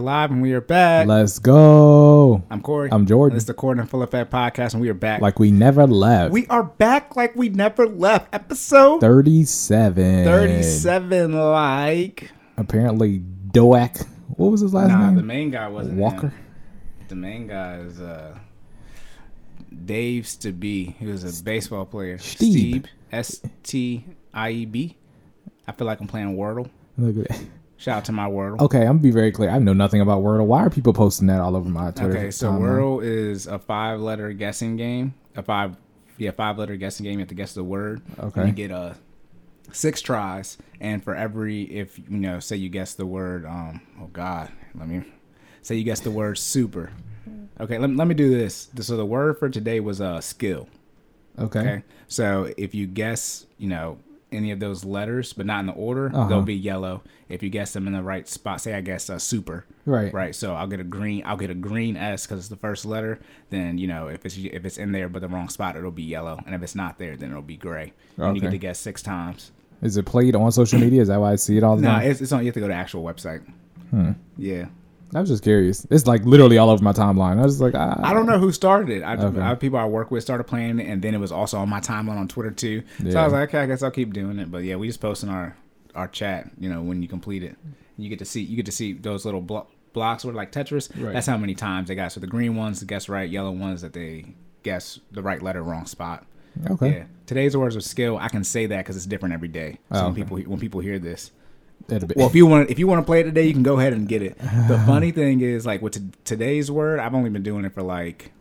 Are live and we are back. Let's go. I'm Corey. I'm Jordan. This is the Corey and Full Effect podcast, and we are back. Like we never left. we are back like we never left. Episode 37. 37. Like, Apparently, Doak. What was his last nah, name? the main guy wasn't Walker. him. The main guy is uh, Dave Stieb. He was a baseball player. Steve. S T I E B. I feel like I'm playing Wordle. Look at that. Shout out to my Wordle. Okay, I'm gonna be very clear. I know nothing about Wordle. Why are people posting that all over my Twitter? Okay, so timeline? Wordle is a five letter guessing game. A five yeah, five letter guessing game. You have to guess the word. Okay. And you get a six tries and for every if you know, say you guess the word um oh god, let me say you guess the word super. Okay, let, let me do this. So the word for today was uh skill. Okay. Okay. So if you guess, you know, any of those letters, but not in the order, Uh-huh. they'll be yellow. If you guess them in the right spot, say I guess uh, super, Right. right. So I'll get a green. I'll get a green S because it's the first letter. Then you know if it's if it's in there but the wrong spot, it'll be yellow, and if it's not there, then it'll be gray. And you get Okay. to guess six times. Is it played on social media? Is that why I see it all the No, time? No, it's, it's on. You have to go to actual website. Hmm. Yeah, I was just curious. It's like literally all over my timeline. I was like, ah. I don't know who started it. I, Okay. I people I work with started playing it, and then it was also on my timeline on Twitter too. So I was like, okay, I guess I'll keep doing it. But yeah, we just post in our our chat. You know, when you complete it, you get to see you get to see those little blo- blocks of like Tetris. Right. That's how many times they got. So the green ones guess right, yellow ones that they guess the right letter, wrong spot. Okay. Yeah. Today's words of skill. I can say that because it's different every day. So Oh, when people when people hear this, be- well, if you want if you want to play it today, you can go ahead and get it. The funny thing is, like with t- today's word, I've only been doing it for like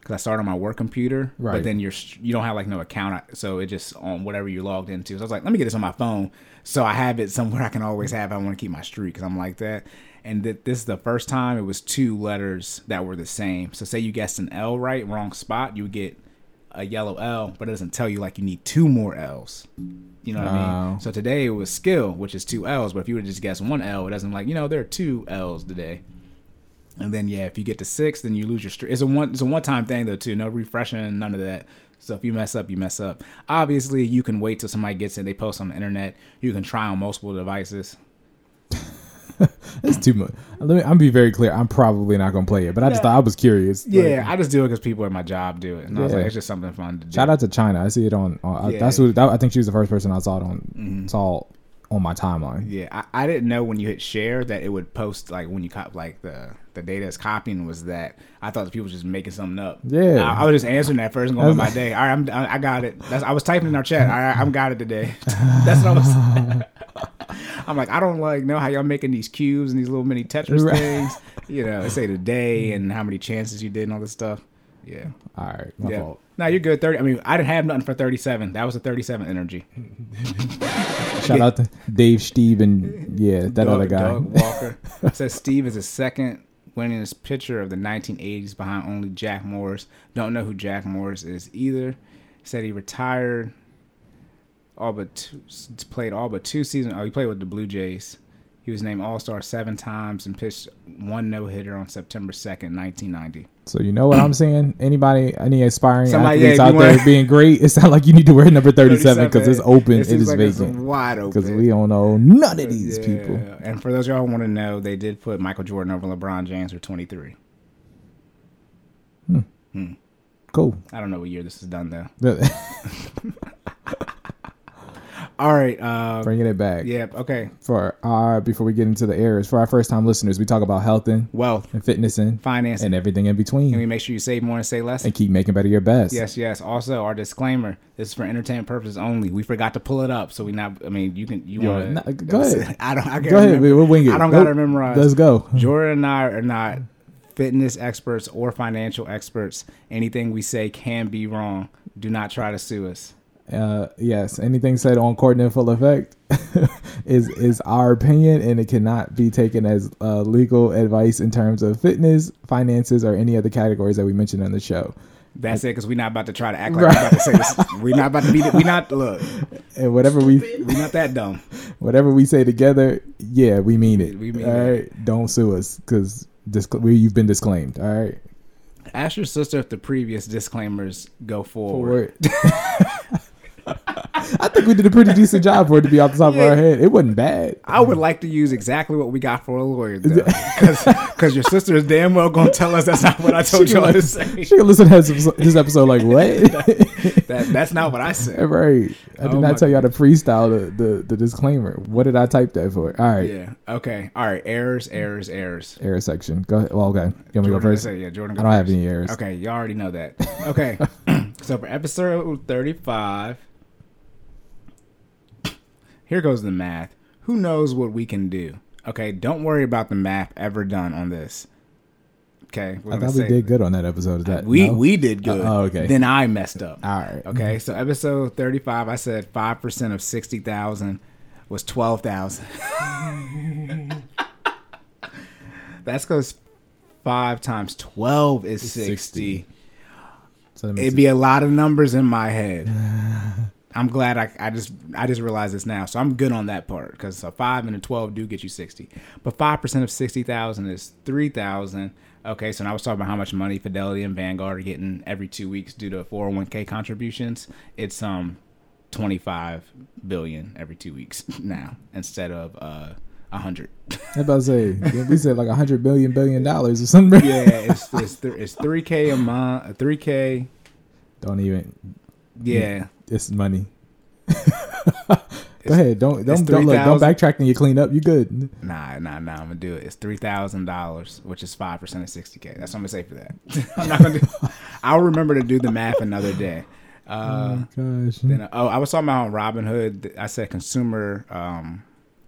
because I started on my work computer, Right. but then you're you don't have like no account, so it just on whatever you logged into. So I was like, let me get this on my phone, so I have it somewhere I can always have. I want to keep my streak because I'm like that. And th- this is the first time it was two letters that were the same. So say you guessed an L right, wrong spot, you would get a yellow L, but it doesn't tell you like you need two more L's. You know what I mean? So today it was skill, which is two L's. But if you would just guess one L, it doesn't like you know there are two L's today. And then yeah, if you get to six, then you lose your streak. It's a one. It's a one time thing though too. No refreshing, none of that. So if you mess up, you mess up. Obviously, you can wait till somebody gets it. They post on the internet. You can try on multiple devices. It's too much. Let me. I'm be very clear. I'm probably not gonna play it, but I just thought I was curious. Yeah, Like, I just do it because people at my job do it, and I was like, it's just something fun to do. shout out to China. I see it on. on Yeah. That's who. That, I think she was the first person I saw it on. Mm-hmm. Saw on my timeline. Yeah, I, I didn't know when you hit share that it would post like when you cop like the the data is copying was that I thought the people was just making something up. Yeah. I, I was just answering that first and going my day. All right, I'm I I got it. That's I was typing in our chat. All right, I'm got it today. That's what I was. I'm like I don't like know how y'all making these cubes and these little mini Tetris Right. things. You know, say the day and how many chances you did and all this stuff. Yeah. All right, my yeah. fault. No, you're good. Thirty. I mean, I didn't have nothing for thirty-seven. That was a thirty-seven energy. Shout out to Dave, Steve, and yeah, that Doug- other guy. Doug Walker says Steve is the second winningest pitcher of the 1980s behind only Jack Morris. Don't know who Jack Morris is either. Said he retired all but two, played all but two seasons. Oh, he played with the Blue Jays. He was named All Star seven times and pitched one no hitter on September 2nd, 1990. So you know what I'm saying? Anybody, any aspiring Somebody, athletes yeah, out there being great? It sounds like you need to wear number 37 because it's open. It It, is like it's vacant wide open. because we don't know none of these Yeah. people. And for those of y'all who want to know, they did put Michael Jordan over LeBron James for 23. Hmm. Cool. I don't know what year this is done though. All right. Uh, Bringing it back yeah. Okay. for our before we get into the errors for our first time listeners, we talk about health and, Wealth, and fitness and finance, and everything in between. And we make sure you save more and say less? and keep making better your best. Yes, yes. Also, our disclaimer: this is for entertainment purposes only. We forgot to pull it up, so we not. I mean, you can. You Yo, want to go ahead. I don't. I can't Go ahead, remember. we'll wing it. I don't Go. gotta memorize. Let's go. Jordan and I are not fitness experts or financial experts. Anything we say can be wrong. Do not try to sue us. Uh, yes, anything said on court in full effect is is our opinion, and it cannot be taken as uh, legal advice in terms of fitness, finances, or any other categories that we mentioned on the show. That's it, because we're not about to try to act like we're about to say this. We're not about to be. We're not look. And whatever we we're not that dumb. whatever we say together, yeah, we mean it. We mean all it. right, don't sue us because disc- we, you've been disclaimed. All right, Ask your sister if the previous disclaimers go forward. forward. I think we did a pretty decent job for it to be off the top of our head. It wasn't bad. I would like to use exactly what we got for a lawyer, though, because your sister is damn well gonna tell us that's not what I told y'all gonna- to say. She can listen to this episode, this episode like what? That, that's not what I said. right. I did Oh not tell y'all to freestyle the, the the disclaimer. What did I type that for? All right. Yeah. Okay. All right. Errors. Errors. Errors. Error section. Go ahead. Well, okay. You want me to go first? say, yeah, Jordan. I don't have any errors. Okay, you already know that. Okay, so for episode thirty-five, here goes the math. Who knows what we can do? Okay, don't worry about the math ever done on this. Okay, I thought we did good on that episode. Is that We no? we did good. Uh, oh, okay. Then I messed up. All right. Okay, so episode thirty-five, I said five percent of sixty thousand was twelve thousand. That's because five times twelve is sixty. 60. So It'd be a lot of numbers in my head. I'm glad I, I just I just realized this now, so I'm good on that part because a five and a twelve do get you sixty, but five percent of sixty thousand is three thousand. Okay, so now I was talking about how much money Fidelity and Vanguard are getting every two weeks due to 401k contributions. It's um 25 billion every two weeks now instead of uh 100. I about to say we said like a hundred billion billion dollars or something. yeah, it's it's, th- it's 3k a month, 3k. Don't even. Yeah, It's money. Go ahead. Don't don't don't look. Don't backtrack and you clean up. You good. Nah, nah, nah. I'm gonna do it. It's three thousand dollars, which is five percent of sixty k. That's what I'm gonna say for that. I'm not gonna. Do, I'll remember to do the math another day. Uh, Gosh. then, oh, I was talking about Robinhood. I said consumer um,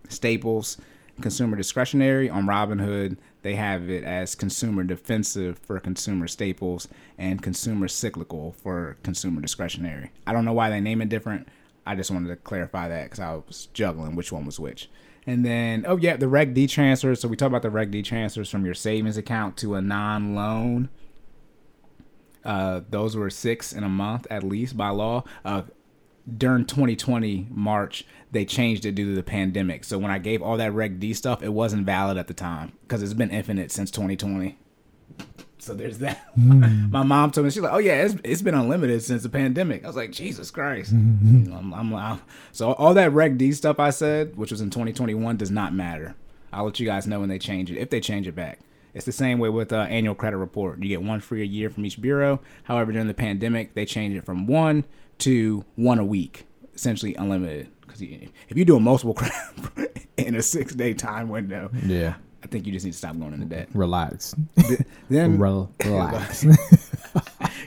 staples, consumer discretionary on Robinhood. They have it as consumer defensive for consumer staples and consumer cyclical for consumer discretionary. I don't know why they name it different. I just wanted to clarify that because I was juggling which one was which. And then, oh yeah, the Reg D transfers. So we talk about the Reg D transfers from your savings account to a non-loan. Uh, those were six in a month at least by law. Uh, during 2020 March, they changed it due to the pandemic. So when I gave all that Reg D stuff, it wasn't valid at the time because it's been infinite since 2020. So there's that. My mom told me she's like, "Oh yeah, it's, it's been unlimited since the pandemic." I was like, "Jesus Christ!" I'm, I'm, I'm- so all that Reg D stuff I said, which was in 2021, does not matter. I'll let you guys know when they change it if they change it back. It's the same way with uh, annual credit report. You get one free a year from each bureau. However, during the pandemic, they changed it from one to one a week, essentially unlimited. Because if you're doing multiple credit in a six day time window, Yeah. I think you just need to stop going into debt. Relax. Then Rel- relax.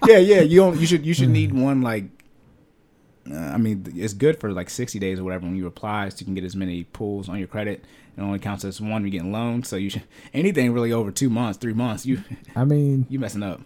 yeah, yeah. You don't. You should. You should need one like. Uh, I mean, it's good for like sixty days or whatever when you apply, so you can get as many pulls on your credit. It only counts as one. You're getting loans, so you should anything really over two months, three months. You I mean, you messing up.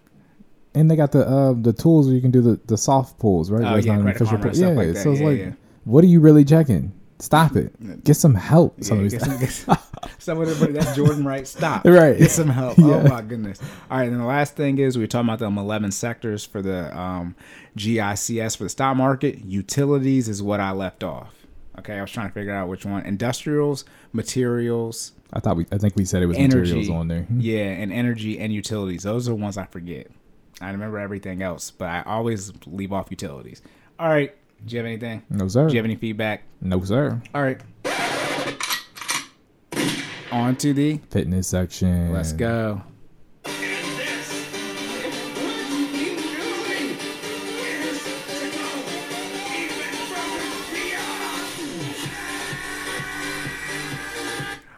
And they got the uh the tools where you can do the the soft pulls, right? Oh, it's yeah, not an official pull. Yeah. like. So it's Yeah, like, yeah. what are you really checking? Stop it. Get some help. Some Yeah, of get some, get some of the, that's Jordan right. Stop. Right. Get some help. Oh my goodness. All right. And the last thing is we were talking about them 11 sectors for the um, GICS for the stock market. Utilities is what I left off. Okay. I was trying to figure out which one. Industrials, materials, I thought we. I think we said it was energy. materials on there. Yeah. And energy and utilities. Those are the ones I forget. I remember everything else, but I always leave off utilities. All right. Do you have anything? No sir. Do you have any feedback? No sir. All right. On to the Fitness section. Let's go.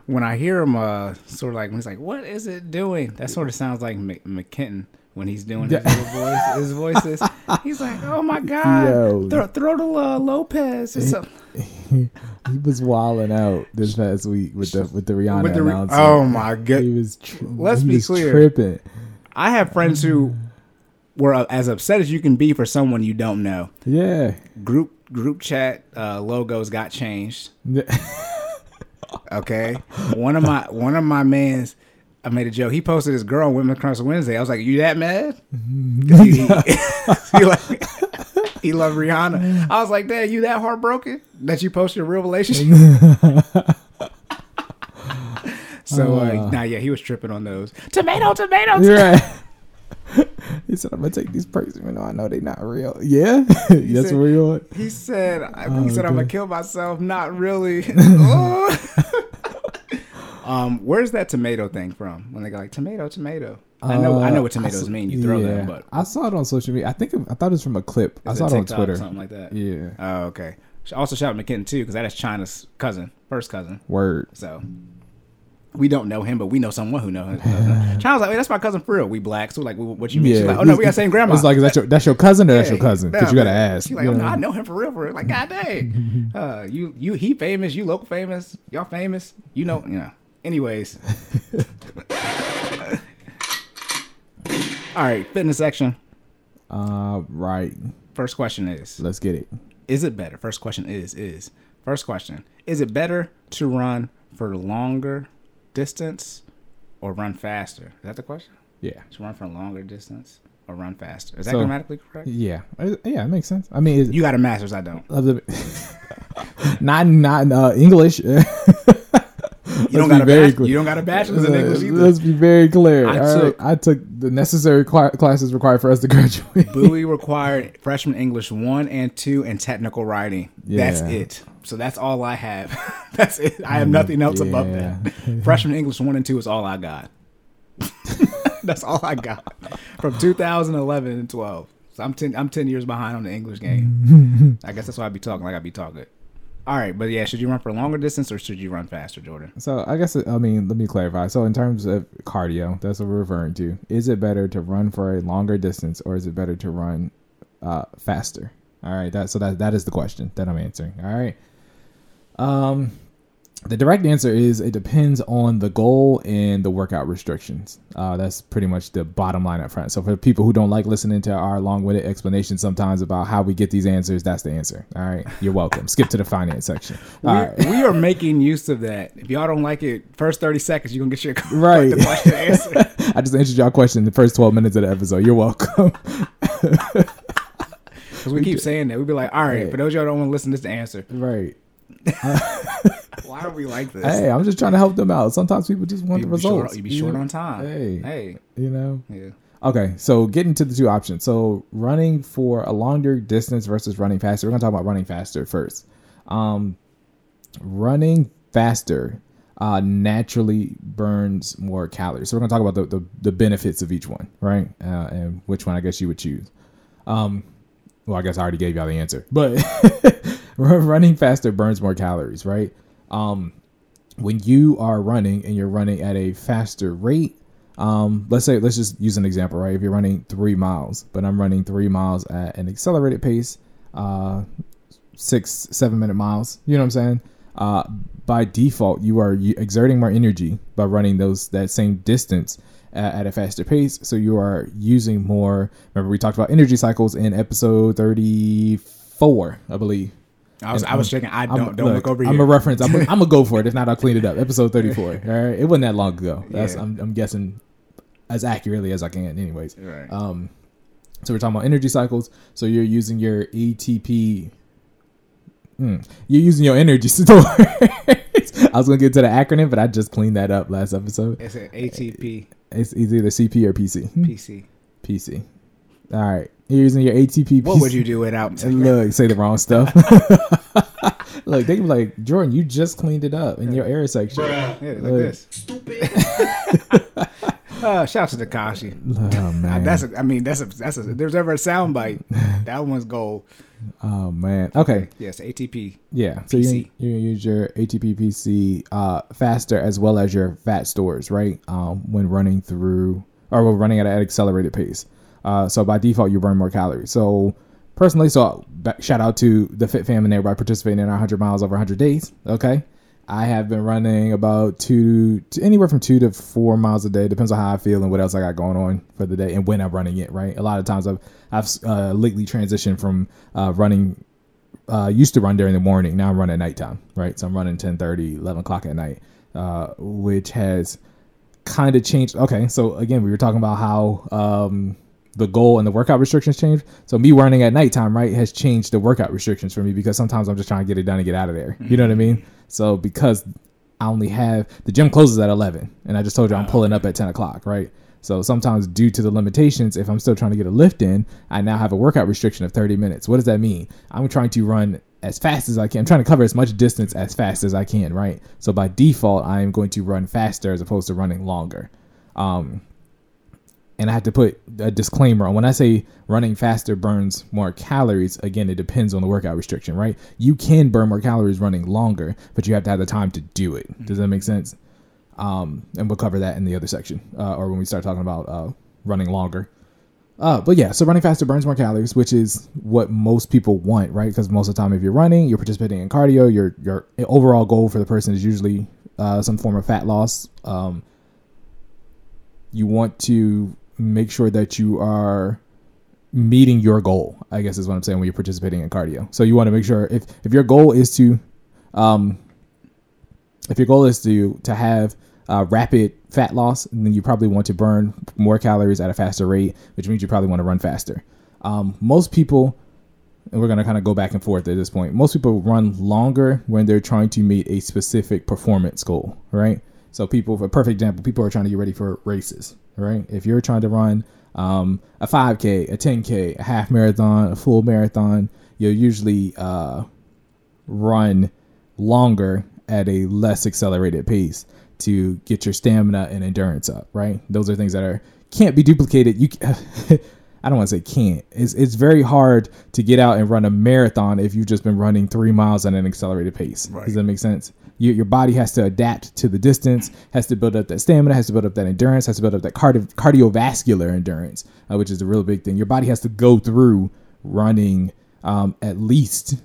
When I hear him, uh, sort of like when he's like, "What is it doing?" That sort of sounds like Mc- McKinton when he's doing his little voice. His voices. He's like, "Oh my god, Yo. throw, throw to uh, Lopez." Or something. He was wilding out this past week with the with the Rihanna With the re- announcement. oh my god! He was. Tri- Let's he be was clear. Tripping. I have friends who were uh, as upset as you can be for someone you don't know. Yeah. Group group chat uh, logos got changed. Okay, one of my one of my mans. I made a joke. He posted his girl on Women's Crush Wednesday. I was like, "You that mad?" He, he, like, he loved Rihanna. I was like, "Dad, you that heartbroken that you posted a real relationship?" so, uh, Uh. nah, yeah, he was tripping on those. Tomato, tomato. Right. he said, "I'm gonna take these perks even though I know they're not real." Yeah, that's said- where you on. He said, I, Oh, he said, I'm gonna kill myself. Not really. Oh. Um, where's that tomato thing from? When they go like tomato, tomato. I know, I know what Uh, tomatoes saw- mean. You throw yeah. them, but I saw it on social media. I think it- I thought it was from a clip. I is saw it it on Twitter. something like that. Yeah, Oh, okay. Also, shout out McKinnon too, because that is China's cousin, first cousin. word. So we don't know him, but we know someone who knows him. China's like, hey, that's my cousin for real. We black, so like, what you mean? She's like, oh no, we got same grandma. It's like, is that your that's your cousin or that's your cousin? Because nah, you gotta man. ask. She's like, oh, no, I know him for real, for real. Like, god dang, uh, you, you, he famous, you local famous, y'all famous, you know, you know. Anyways, all right, fitness section. Uh, right. First question is: Let's get it. Is it better? First question is is first question: Is it better to run for longer distance or run faster? Is that the question? Yeah. To run for a longer distance or run faster? Is that So- grammatically correct? Yeah. Uh, Yeah, it makes sense. I mean, You got a master's, I don't. not not uh, English. you don't got a bach- you don't got a bachelor's in English either. Let's be very clear. I right? took- I took the necessary cla- classes required for us to graduate. Bowie required freshman English one and two and technical writing. That's it. So that's all I have. that's it. I have mm, nothing else above that. freshman English one and two is all I got. that's all I got from 2011 and 12. So I'm ten. I'm ten years behind on the English game. I guess that's why I be talking like I be talking. All right, but yeah, should you run for longer distance or should you run faster, Jordan? So I guess I mean let me clarify. So in terms of cardio, that's what we're referring to. Is it better to run for a longer distance or is it better to run uh, faster? All right, that so that that is the question that I'm answering. All right. Um, the direct answer is it depends on the goal and the workout restrictions. Uh, that's pretty much the bottom line up front. So for people who don't like listening to our long-winded explanations sometimes about how we get these answers, that's the answer. All right, you're welcome. Skip to the finance section. All we, right. we are making use of that. If y'all don't like it, first 30 seconds, you're going to get your Right. the question answered. I just answered your question in the first 12 minutes of the episode. You're welcome. Because we keep saying that. we'd be like, all right, Hey. for those y'all don't want to listen, this is the answer. right. Why are we like this? Hey, I'm just trying to help them out. Sometimes people just want you the short, results. you be short on time. Hey. Hey. You know? Yeah. Okay, so getting to the two options. So running for a longer distance versus running faster. We're gonna talk about running faster first. Um, running faster uh, naturally burns more calories. So we're gonna talk about the, the, the benefits of each one, right? Uh, and which one I guess you would choose. Um, well, I guess I already gave y'all the answer, but running faster burns more calories, right? Um, when you are running and you're running at a faster rate, um, let's say let's just use an example, right? If you're running three miles, but I'm running three miles at an accelerated pace, uh, six seven minute miles. You know what I'm saying? Uh, by default, you are exerting more energy by running those that same distance at, at a faster pace. So you are using more. Remember, we talked about energy cycles in episode 34, I believe. I was, And I was checking. I I'm- don't don't look, over here. I'm a reference. I'm, I'm gonna go for it. If not, I'll clean it up. Episode 34. All right, it wasn't that long ago. That's Yeah. I'm, I'm guessing as accurately as I can. Anyways, Right. um, so we're talking about energy cycles. So you're using your ATP. Hmm. You're using your energy store. I was gonna get to the acronym, but I just cleaned that up last episode. it's an ATP It's, it's either CP or PC. PC. PC. All right, you're using your ATP. What would you do without? And look, say the wrong stuff. look, they be like, Jordan, you just cleaned it up in your air section. Yeah, like Look. this. uh, shout out to Takashi. Oh man. That's a, I mean that's a that's a if there's ever a sound bite. That one's gold. oh man. Okay. Yes, ATP. Yeah. So you you use your ATP PC uh, faster as well as your fat stores, right? Um, when running through or when running at an accelerated pace. Uh, so by default, you burn more calories. So personally, so shout out to the Fit Fam and everybody participating in our 100 miles over 100 days. Okay. I have been running about two, to anywhere from two to four miles a day. Depends on how I feel and what else I got going on for the day and when I'm running it. Right. A lot of times I've I've uh, lately transitioned from uh, running uh, used to run during the morning. Now I'm running at nighttime, right? So I'm running 10, 30, 11 o'clock at night, uh, which has kind of changed. Okay, so again, we were talking about how um, the goal and the workout restrictions changed. So me running at nighttime, right, has changed the workout restrictions for me because sometimes I'm just trying to get it done and get out of there. You know what I mean? So because I only have the gym closes at 11, and I just told you I'm pulling up at 10 o'clock, right? So sometimes, due to the limitations, if I'm still trying to get a lift in, I now have a workout restriction of 30 minutes. What does that mean? I'm trying to run as fast as I can. I'm trying to cover as much distance as fast as I can, right? So by default, I am going to run faster as opposed to running longer. Um, and I have to put a disclaimer on when I say running faster burns more calories. Again, it depends on the workout restriction, right? You can burn more calories running longer, but you have to have the time to do it. Does that make sense? Um, and we'll cover that in the other section, uh, or when we start talking about uh, running longer. Uh, but yeah, so running faster burns more calories, which is what most people want, right? Because most of the time, if you're running, you're participating in cardio. Your your overall goal for the person is usually uh, some form of fat loss. Um, you want to make sure that you are meeting your goal. I guess is what I'm saying when you're participating in cardio. So you want to make sure if if your goal is to, um, if your goal is to to have uh, rapid fat loss, then you probably want to burn more calories at a faster rate, which means you probably want to run faster. Um, most people, and we're going to kind of go back and forth at this point, most people run longer when they're trying to meet a specific performance goal, right? So, people, for a perfect example, people are trying to get ready for races, right? If you're trying to run um, a 5K, a 10K, a half marathon, a full marathon, you'll usually uh, run longer at a less accelerated pace to get your stamina and endurance up, right? Those are things that are can't be duplicated. You I don't want to say can't. It's it's very hard to get out and run a marathon if you've just been running three miles at an accelerated pace. Right. Does that make sense? You, your body has to adapt to the distance, has to build up that stamina, has to build up that endurance, has to build up that cardio, cardiovascular endurance, uh, which is a real big thing. Your body has to go through running um, at least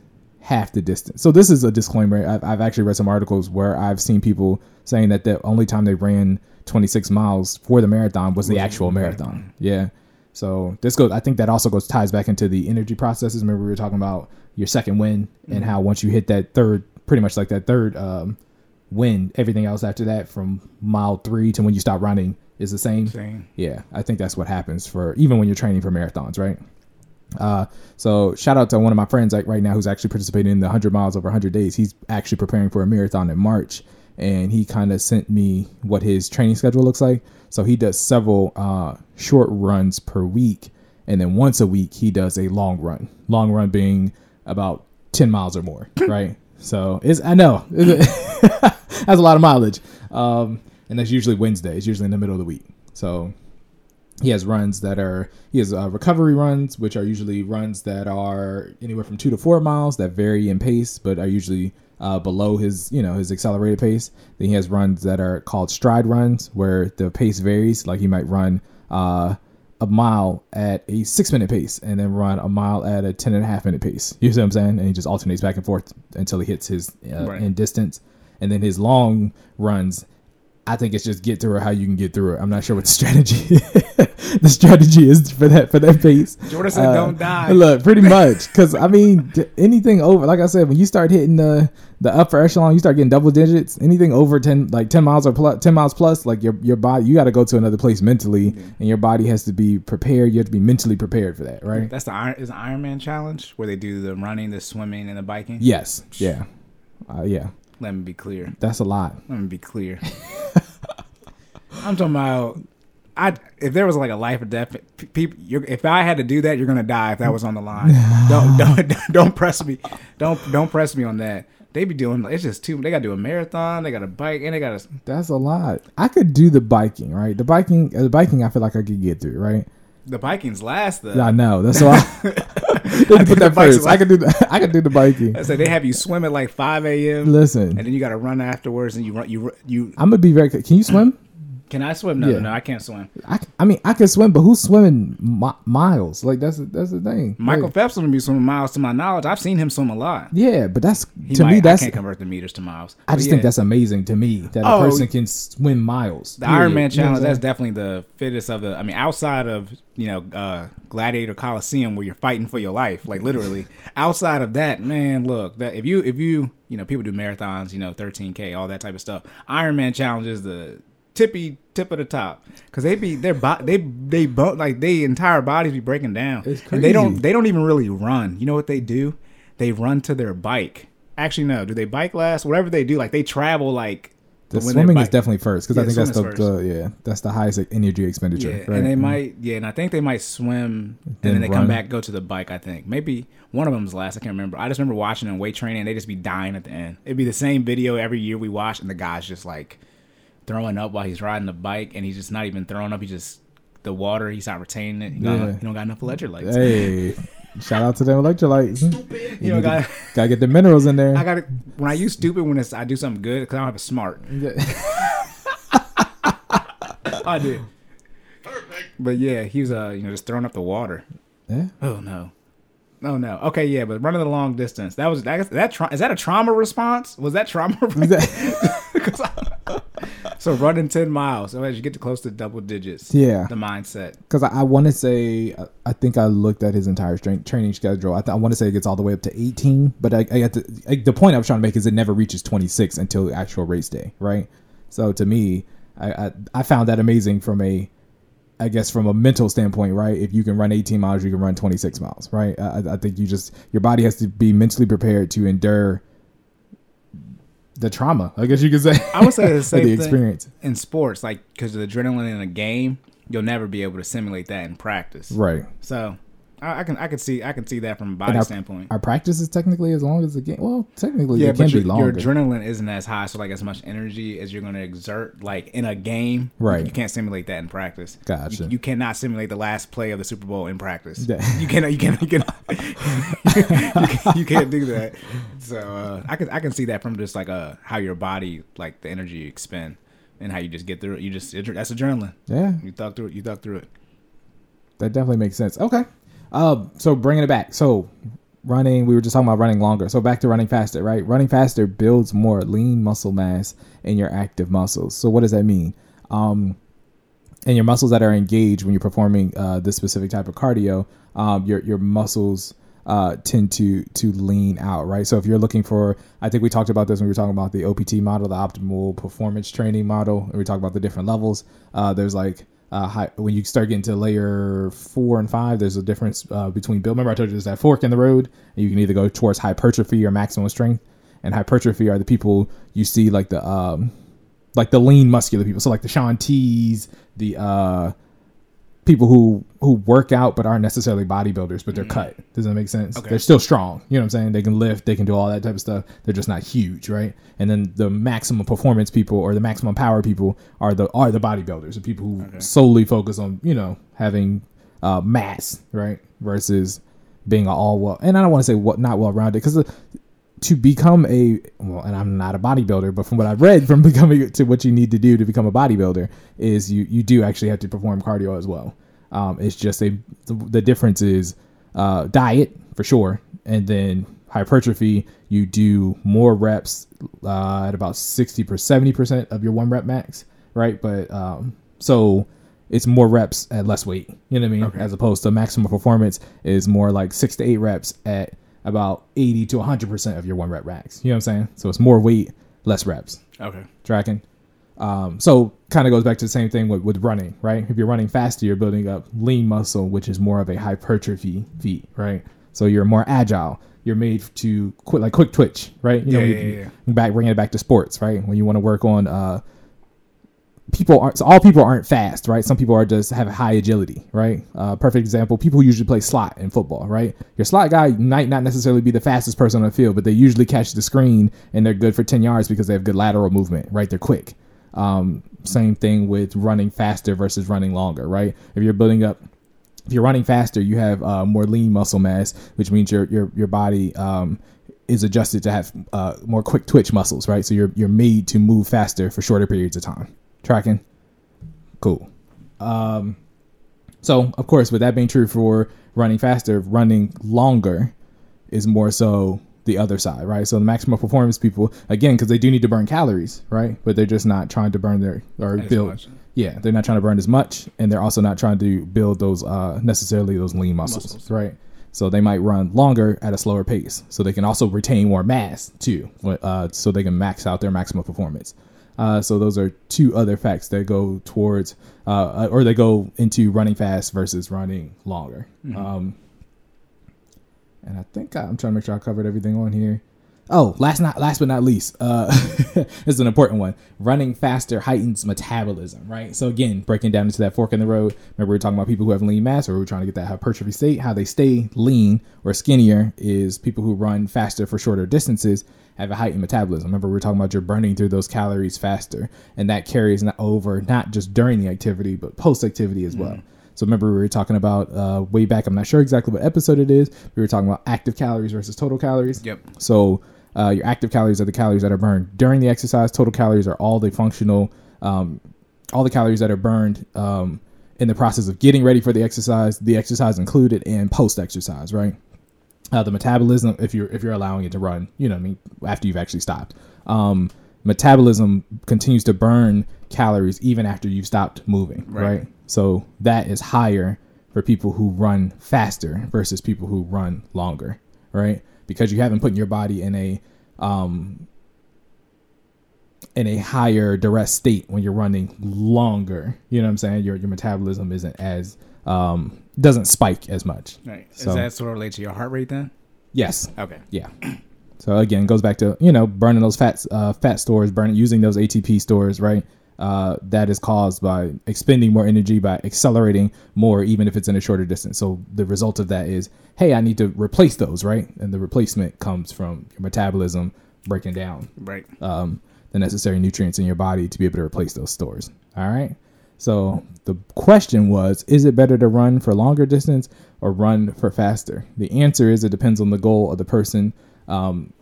half the distance. So this is a disclaimer. I've, I've actually read some articles where I've seen people saying that the only time they ran 26 miles for the marathon was the actual marathon. Yeah. So this goes. I think that also goes ties back into the energy processes. Remember we were talking about your second win and how once you hit that third, pretty much like that third um, win, everything else after that from mile three to when you stop running is the same. Same. Yeah, I think that's what happens for even when you're training for marathons, right? Uh, so shout out to one of my friends like right now who's actually participating in the 100 miles over 100 days. He's actually preparing for a marathon in March, and he kind of sent me what his training schedule looks like. So he does several uh, short runs per week, and then once a week he does a long run. Long run being about 10 miles or more, right? So it's I know that's a lot of mileage, um, and that's usually Wednesday. It's usually in the middle of the week. So he has runs that are he has uh, recovery runs which are usually runs that are anywhere from two to four miles that vary in pace but are usually uh, below his you know his accelerated pace then he has runs that are called stride runs where the pace varies like he might run uh, a mile at a six minute pace and then run a mile at a ten and a half minute pace. You see what i'm saying? And he just alternates back and forth until he hits his uh, Right. in distance. And then his long runs I think it's just get through it how you can get through it. I'm not sure what the strategy the strategy is for that for that pace. Jordan said, Uh, "Don't die." Look, pretty much because I mean anything over like I said when you start hitting the the upper echelon, you start getting double digits. Anything over ten like ten miles or plus ten miles plus, like your your body you got to go to another place mentally, and your body has to be prepared. You have to be mentally prepared for that, right? That's the Iron is the Ironman challenge where they do the running, the swimming, and the biking. Yes, yeah, uh, yeah. Let me be clear. That's a lot. Let me be clear. I'm talking about. I if there was like a life or death, people. If I had to do that, you're gonna die. If that was on the line, don't don't don't press me. Don't don't press me on that. They be doing. It's just too. They got to do a marathon. They got a bike, and they got to. That's a lot. I could do the biking, right? The biking, uh, the biking, I feel like I could get through, right? The biking's last though. I know. That's why. Let's put that first. I could do the. I could do the biking. I said they have you swim at like 5 a.m. Listen, and then you got to run afterwards, and you run. You you I'm gonna be very. Can you swim? Can I swim? No, Yeah. no, no, I can't swim. I, I mean, I can swim, but who's swimming mi- miles? Like that's that's the thing. Michael Like, Phelps will be swimming miles to my knowledge. I've seen him swim a lot. yeah, but that's He to might, me. That's I can't convert the meters to miles. I just yeah, think that's amazing to me that a Oh, person can swim miles. the period. Ironman You know challenge. That's definitely the fittest of the. I mean, outside of you know uh, Gladiator Coliseum where you're fighting for your life, like literally. outside of that, man, look that if you if you you know people do marathons, you know 13k, all that type of stuff. Ironman challenge is the tippy tip of the top because they be their bo- they they bo- like they entire bodies be breaking down. It's And they don't they don't even really run. You know what they do? They run to their bike. Actually, no. Do they bike last? Whatever they do, like they travel like The But when they swimming is definitely first because I think that's the, the yeah that's the highest energy expenditure. Yeah, right? Mm-hmm. and they might yeah, and I think they might swim and Then then they run. come back, go to the bike. I think maybe one of them's last. I can't remember. I just remember watching them weight training. and They just be dying at the end. It'd be the same video every year we watch, and the guy's just like throwing up while he's riding the bike, and he's just not even throwing up. He just the water. He's not retaining it. He, got, Yeah. he don't got enough electrolytes. Hey, shout out to them electrolytes. You know, need to- got, Gotta get the minerals in there. I got to when I use stupid when it's I do something good because I don't have a smart. I did. But yeah, he was uh you know just throwing up the water. yeah. Oh no. Oh no. Okay, yeah, but running the long distance. That was that. that tra- is that a trauma response? Was that trauma? Because I- so running ten miles. So as you get to close to double digits, Yeah. the mindset. Because I, I want to say, I- I think I looked at his entire strength training schedule. I, th- I want to say it gets all the way up to 18, but I, I got to, the point I was trying to make is it never reaches 26 until actual race day, right? So to me, I, I, found that amazing from a, I guess from a mental standpoint, right? If you can run 18 miles, you can run 26 miles, right? I, I- I think you just your body has to be mentally prepared to endure the trauma. I guess you could say. I would say the same the thing experience, in sports, like because of the adrenaline in a game, you'll never be able to simulate that in practice. right? So I, I can I can see I can see that from a body our- standpoint. Our practice is technically as long as the game. Well, technically, yeah, it can but be your, longer. your adrenaline isn't as high, so like as much energy as you're going to exert, like in a game. Right. You can't simulate that in practice. Gotcha. You, you cannot simulate the last play of the Super Bowl in practice. Yeah. You cannot. You cannot. You cannot. you, can't, you can't do that. So uh, I can I can see that from just like uh how your body like the energy you expend and how you just get through it. You just that's adrenaline. yeah, You thought through it. You thought through it. that definitely makes sense. Okay. Um, so bringing it back. So running, we were just talking about running longer. So back to running faster, right? Running faster builds more lean muscle mass in your active muscles. So what does that mean? Um, and your muscles that are engaged when you're performing uh, this specific type of cardio, um, your your muscles uh, tend to to lean out, right? So if you're looking for, I think we talked about this when we were talking about the OPT model, the optimal performance training model, and we talked about the different levels. Uh, there's like uh, high, when you start getting to layer four and five, there's a difference uh, between build. Remember, I told you there's that fork in the road, and you can either go towards hypertrophy or maximum strength. And hypertrophy are the people you see like the um, like the lean muscular people. So like the Shaun T's, the uh people who who work out but aren't necessarily bodybuilders, but they're cut. Does that make sense? Okay. They're still strong. You know what I'm saying? They can lift, they can do all that type of stuff. They're just not huge, right? And then the maximum performance people or the maximum power people are the are the bodybuilders, the people who solely focus on, you know, having uh mass, right? Versus being a all well and I don't want to say what not well rounded because to become a well, and I'm not a bodybuilder, but from what I've read from becoming to what you need to do to become a bodybuilder is you you do actually have to perform cardio as well. Um, it's just a the, difference is uh, diet for sure, and then hypertrophy. You do more reps uh, at about sixty per seventy percent of your one rep max, right? But um, so it's more reps at less weight. You know what I mean? Okay. As opposed to maximum performance is more like six to eight reps at about 80 to 100% of your one rep max. You know what I'm saying? So it's more weight, less reps. Okay. Tracking. Um, so kind of goes back to the same thing with, with running, right? If you're running faster, you're building up lean muscle, which is more of a hypertrophy feat, right? So you're more agile. You're made to quit like quick twitch, right? You Yeah, know, yeah, you- yeah. back bringing it back to sports, right? When you want to work on uh people aren't so all people aren't fast, right? Some people are just have high agility, right? Uh, perfect example: people who usually play slot in football, right? Your slot guy might not necessarily be the fastest person on the field, but they usually catch the screen and they're good for ten yards because they have good lateral movement, right? They're quick. Um, same thing with running faster versus running longer, right? If you're building up if you're running faster, you have uh, more lean muscle mass, which means your your your body um, is adjusted to have uh, more quick twitch muscles, right? So you're you're made to move faster for shorter periods of time. Tracking, cool. Um, so of course, with that being true for running faster, running longer is more so the other side, right? So the maximum performance people, again, because they do need to burn calories, right? But they're just not trying to burn their or As build. much. Yeah, they're not trying to burn as much, and they're also not trying to build those uh, necessarily those lean muscles, Muscles. right? So they might run longer at a slower pace, so they can also retain more mass too, uh, so they can max out their maximum performance. Uh, so those are two other facts that go towards, uh, or they go into running fast versus running longer. Um, and I think I, I'm trying to make sure I covered everything on here. Oh, last not last but not least, uh, this is an important one. Running faster heightens metabolism, right? So again, breaking down into that fork in the road. Remember, we are talking about people who have lean mass, or we're trying to get that hypertrophy state. How they stay lean or skinnier is people who run faster for shorter distances have a heightened metabolism. Remember, we are talking about you're burning through those calories faster, and that carries over not just during the activity, but post activity as well. Mm. So remember we were talking about uh, way back. I'm not sure exactly what episode it is. We were talking about active calories versus total calories. Yep. So uh, your active calories are the calories that are burned during the exercise. Total calories are all the functional, um, all the calories that are burned um, in the process of getting ready for the exercise, the exercise included, and post exercise. Right. Uh, the metabolism, if you're if you're allowing it to run, you know, I mean, after you've actually stopped, um, metabolism continues to burn calories even after you've stopped moving. Right. right. So that is higher for people who run faster versus people who run longer. Right because you haven't put your body in a um, in a higher duress state when you're running longer. You know what I'm saying? Your your metabolism isn't as um, doesn't spike as much. Right. So, Is that sort of related to your heart rate then? Yes. Okay. Yeah. So again, goes back to you know burning those fat uh, fat stores, burning using those ATP stores, right? Uh, that is caused by expending more energy by accelerating more, even if it's in a shorter distance. So the result of that is, hey, I need to replace those, right? And the replacement comes from your metabolism breaking down, right? Um, the necessary nutrients in your body to be able to replace those stores. All right. So the question was, is it better to run for longer distance or run for faster? The answer is it depends on the goal of the person. Um,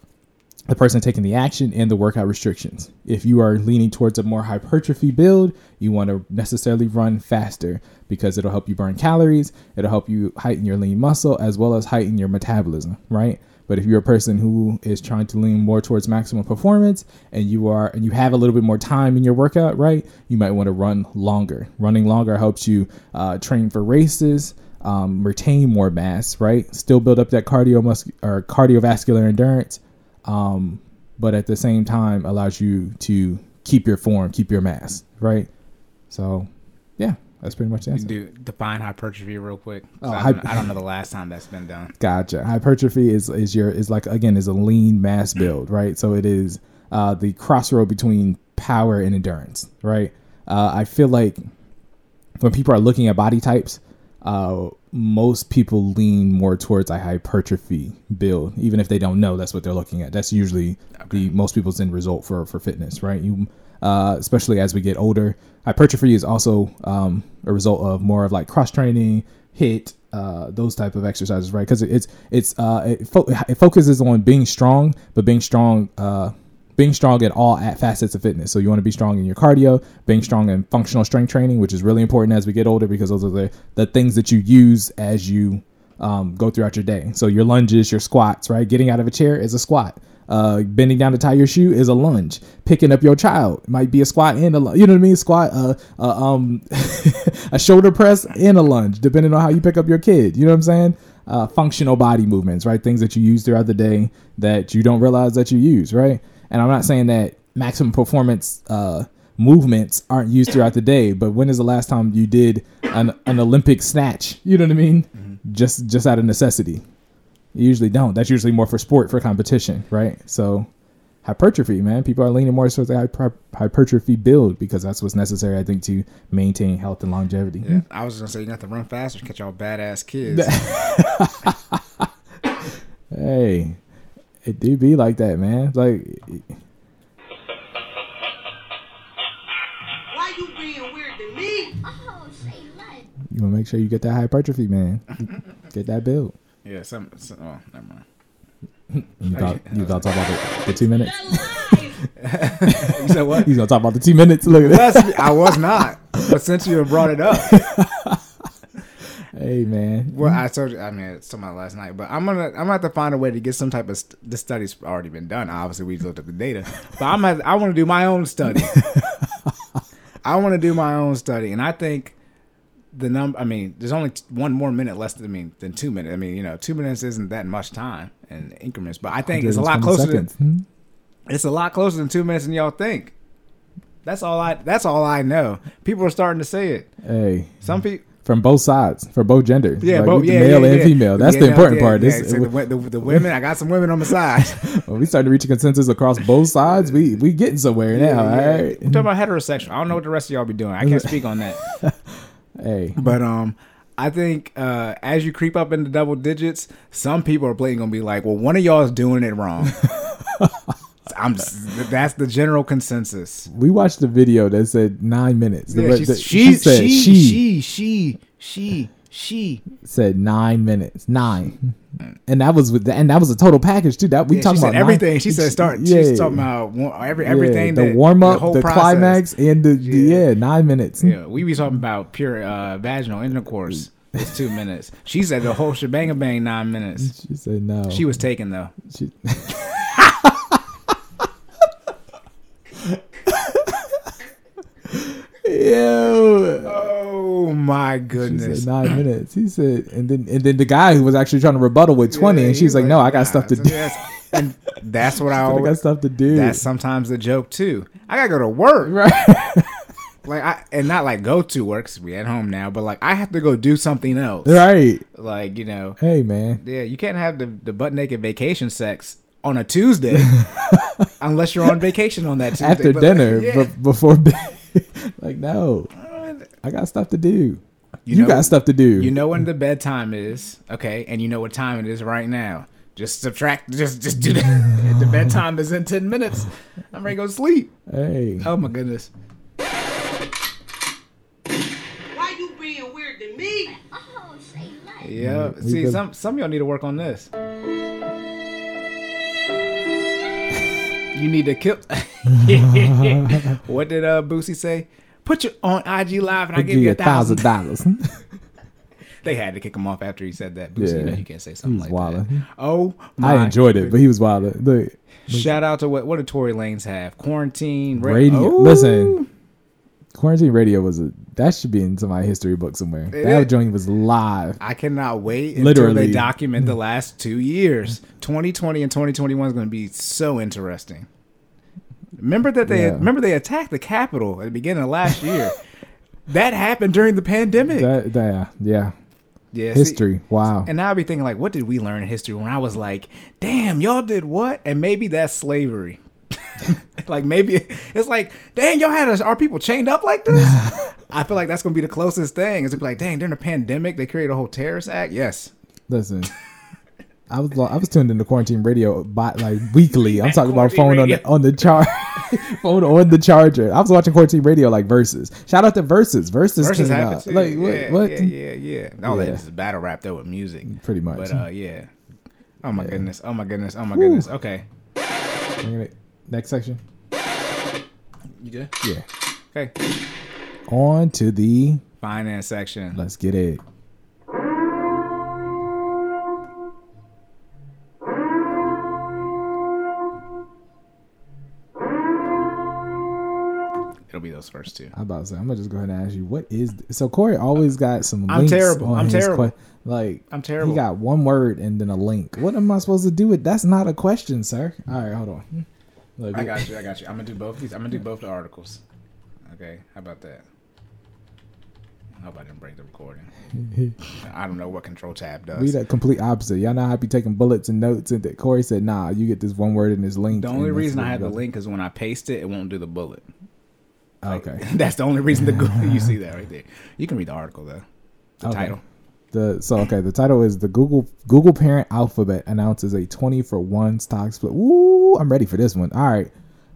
the person taking the action and the workout restrictions. If you are leaning towards a more hypertrophy build, you want to necessarily run faster because it'll help you burn calories, it'll help you heighten your lean muscle as well as heighten your metabolism, right? But if you're a person who is trying to lean more towards maximum performance and you are and you have a little bit more time in your workout, right? You might want to run longer. Running longer helps you uh, train for races, um, retain more mass, right? Still build up that cardio mus- or cardiovascular endurance um, but at the same time allows you to keep your form, keep your mass, right? So, yeah, that's pretty much the answer. Do define hypertrophy real quick. Oh, I, don't, I, don't, know the last time that's been done. Gotcha. Hypertrophy is is your is like again is a lean mass build, right? So it is uh, the crossroad between power and endurance, right? Uh, I feel like when people are looking at body types, uh, most people lean more towards a hypertrophy build, even if they don't know that's what they're looking at. That's usually okay. the most people's end result for for fitness, right? You, uh, especially as we get older, hypertrophy is also um, a result of more of like cross training, HIIT, uh, those type of exercises, right? Because it's it's uh, it, fo- it, focuses on being strong, but being strong uh, being strong at all at facets of fitness. So you want to be strong in your cardio, being strong in functional strength training, which is really important as we get older because those are the, the things that you use as you um, go throughout your day. So your lunges, your squats, right? Getting out of a chair is a squat. Uh, bending down to tie your shoe is a lunge. Picking up your child might be a squat and a you know what I mean. Squat, uh, uh um, a shoulder press and a lunge, depending on how you pick up your kid. You know what I'm saying? Uh, functional body movements, right? Things that you use throughout the day that you don't realize that you use, right? And I'm not saying that maximum performance uh, movements aren't used throughout the day, but when is the last time you did an, an Olympic snatch? You know what I mean? Mm-hmm. Just just out of necessity. You usually don't. That's usually more for sport, for competition, right? So hypertrophy, man. People are leaning more towards the hyper- hypertrophy build because that's what's necessary, I think, to maintain health and longevity. Yeah, I was gonna say you got to run faster, catch all badass kids. hey, it do be like that, man. Like. Why you being weird to me? Oh, say what? You wanna make sure you get that hypertrophy, man. get that build. Yeah, some. some oh, never mind. You thought you thought talk about the, the two minutes? you said what? He's gonna talk about the two minutes. Look at that. I was not, but since you have brought it up, Hey man. Well, I told you. I mean, it's talking about last night, but I'm gonna I'm gonna have to find a way to get some type of st- the study's already been done. Obviously, we looked at the data, but I'm at, I want to do my own study. I want to do my own study, and I think the number. I mean, there's only one more minute less than I mean than two minutes. I mean, you know, two minutes isn't that much time in increments, but I think it's a lot closer. Than, hmm? It's a lot closer than two minutes than y'all think. That's all I. That's all I know. People are starting to say it. Hey, some people from both sides, for both genders. Yeah, Like, both, yeah, male yeah, and yeah. female. That's Yeah, the important yeah, part. yeah. This, So the, the, the women, I got some women on my side. when we start to reach a consensus across both sides, we we getting somewhere now. Yeah, All yeah. right. I'm talking about heterosexual. I don't know what the rest of y'all be doing. I can't speak on that. Hey, But um, I think uh, as you creep up into double digits, some people are playing gonna be like, well, one of y'all is doing it wrong. I'm. That's the general consensus. we watched the video that said nine minutes. Yeah, re- she, the- she, said she, she, she, she, she, she. said nine minutes, nine, and that was with the, and that was a total package too. That we Yeah, she talking about nine- everything. She said start. Yeah. She's talking about every Yeah, everything. the that- warm up, whole the, climax, and the yeah, nine minutes. Yeah, we be talking about pure uh, vaginal intercourse. It's two minutes. She said the whole shebang bang nine minutes. She said no. She was taken though. She- Yo. Oh my She goodness. said nine minutes. He said, and then and then the guy who was actually trying to rebuttal with twenty, Yeah, and she's like, "No, I got nah, stuff to so do. that's- And that's what I I got stuff to do." That's sometimes the joke too. I gotta go to work. right, Like I and not like go to work 'cause we at home now, but like I have to go do something else. right. Like you know, Hey, man. yeah, you can't have the the butt naked vacation sex on a Tuesday unless you're on vacation on that Tuesday. After But, dinner, like, yeah. be- before bed. like, no, I got stuff to do. You, know- got stuff to do. You know when the bedtime is, okay, and you know what time it is right now. Just subtract, just just do that. the bedtime is in ten minutes. I'm ready to go to sleep. hey, Oh my goodness. Why you being weird to me? Oh, say less. Yeah. See, some some of y'all need to work on this. You need to kill. what did uh Boosie say? Put you on IG Live and I I'll give you a thousand. dollars. They had to kick him off after he said that. Boosie, you Yeah. know you can't say something like that. Oh, my I enjoyed it, but he was wild. Shout out to what what did Tory Lanez have? Quarantine ra- radio. Oh. Listen, quarantine radio was a that should be in my history book somewhere. It that is. joint was live. I cannot wait until Literally. they document the last two years. 2020 and 2021 is going to be so interesting. Remember that they Yeah. remember they attacked the Capitol at the beginning of last year. that happened during the pandemic. That, that yeah, yeah, see, history. Wow. and now I be thinking like, what did we learn in history when I was like, damn, y'all did what? And maybe that's slavery. like maybe it's like, dang, y'all had us, our people chained up like this. I feel like that's gonna be the closest thing. Is to be like, dang, during the pandemic they created a whole terrorist act. Yes, Listen, I was I was tuned into quarantine radio by like weekly. I'm talking about phone Quarantine on the on the char phone on the charger. I was watching quarantine radio like Verzuz. Shout out to Verzuz. Verzuz, Verzuz came out. too. Like what? yeah, what? Yeah, yeah, yeah. No, Yeah. this is battle rap though with music, Pretty much. but uh, yeah. Oh my goodness! Oh my goodness! Oh my goodness! Okay, Next section. you good? Yeah. Okay, On to the finance section. let's get it. It'll be those first two. I'm about to say, I'm gonna just go ahead and ask you, what is th- so Corey always got some. I'm terrible. I'm terrible. like I'm terrible. He got one word and then a link. What am I supposed to do with? That's not a question, sir. All right, hold on. Look, I got you. I got you. I'm gonna do both these. I'm gonna do both the articles. Okay, how about that? I hope I didn't break the recording. I don't know what Control Tab does. We the complete opposite. Y'all know I be taking bullets and notes, and that Corey said, "Nah, you get this one word in this link." the only reason I have the link is when I paste it, it won't do the bullet. Okay. That's the only reason the Google. You see that right there. You can read the article though. The Okay. title. The so okay. The title is the Google Google parent Alphabet announces a twenty for one stock split. Ooh, I'm ready for this one. All right,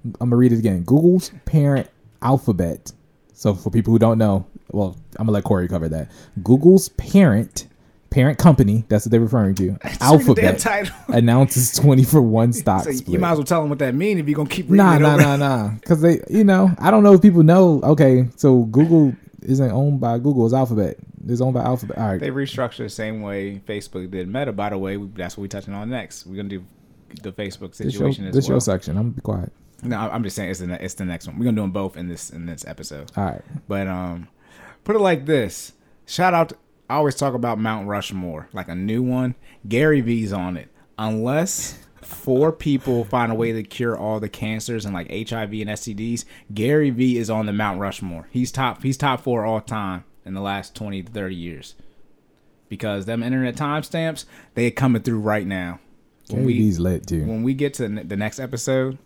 I'm gonna read it again. Google's parent Alphabet. So for people who don't know, well, I'm gonna let Corey cover that. Google's parent parent company. That's what they're referring to. Just read the damn Alphabet title. announces twenty for one stock So split. you might as well tell them what that means if you're gonna keep reading Nah, nah, nah, nah. Because they, you know, I don't know if people know. Okay, so Google isn't owned by Google. It's Alphabet. It's owned by Alphabet. All right. They restructured the same way Facebook did Meta. By the way, that's what we're touching on next. We're gonna do the Facebook this your, situation as this well. your section. I'm gonna be quiet. no, I'm just saying it's the it's the next one. We're gonna do them both in this in this episode. All right. But um, put it like this: shout out. To, I always talk about Mount Rushmore, like a new one. Gary V's on it, unless four people find a way to cure all the cancers and like HIV and STDs. Gary V is on the Mount Rushmore. He's top. He's top four all time in the last 20 to 30 years. Because them internet timestamps, they coming through right now. When we lit too. when we get to the next episode,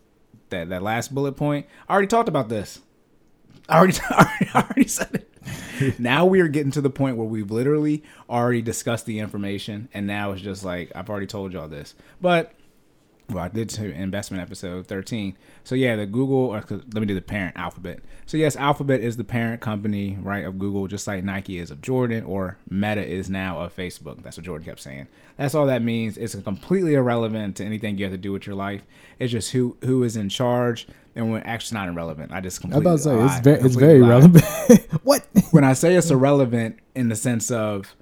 that that last bullet point, I already talked about this. I already I already, I already said it. now we are getting to the point where we've literally already discussed the information, and now it's just like I've already told y'all this. But well, I did to investment episode 13. So yeah, the Google, or let me do the parent Alphabet. So yes, Alphabet is the parent company, right, of Google, just like Nike is of Jordan, or Meta is now of Facebook. That's what Jordan kept saying. That's all that means. It's completely irrelevant to anything you have to do with your life. It's just who who is in charge, and when actually not irrelevant. I just completely about to say it's very it's very relevant. what? when I say it's irrelevant in the sense of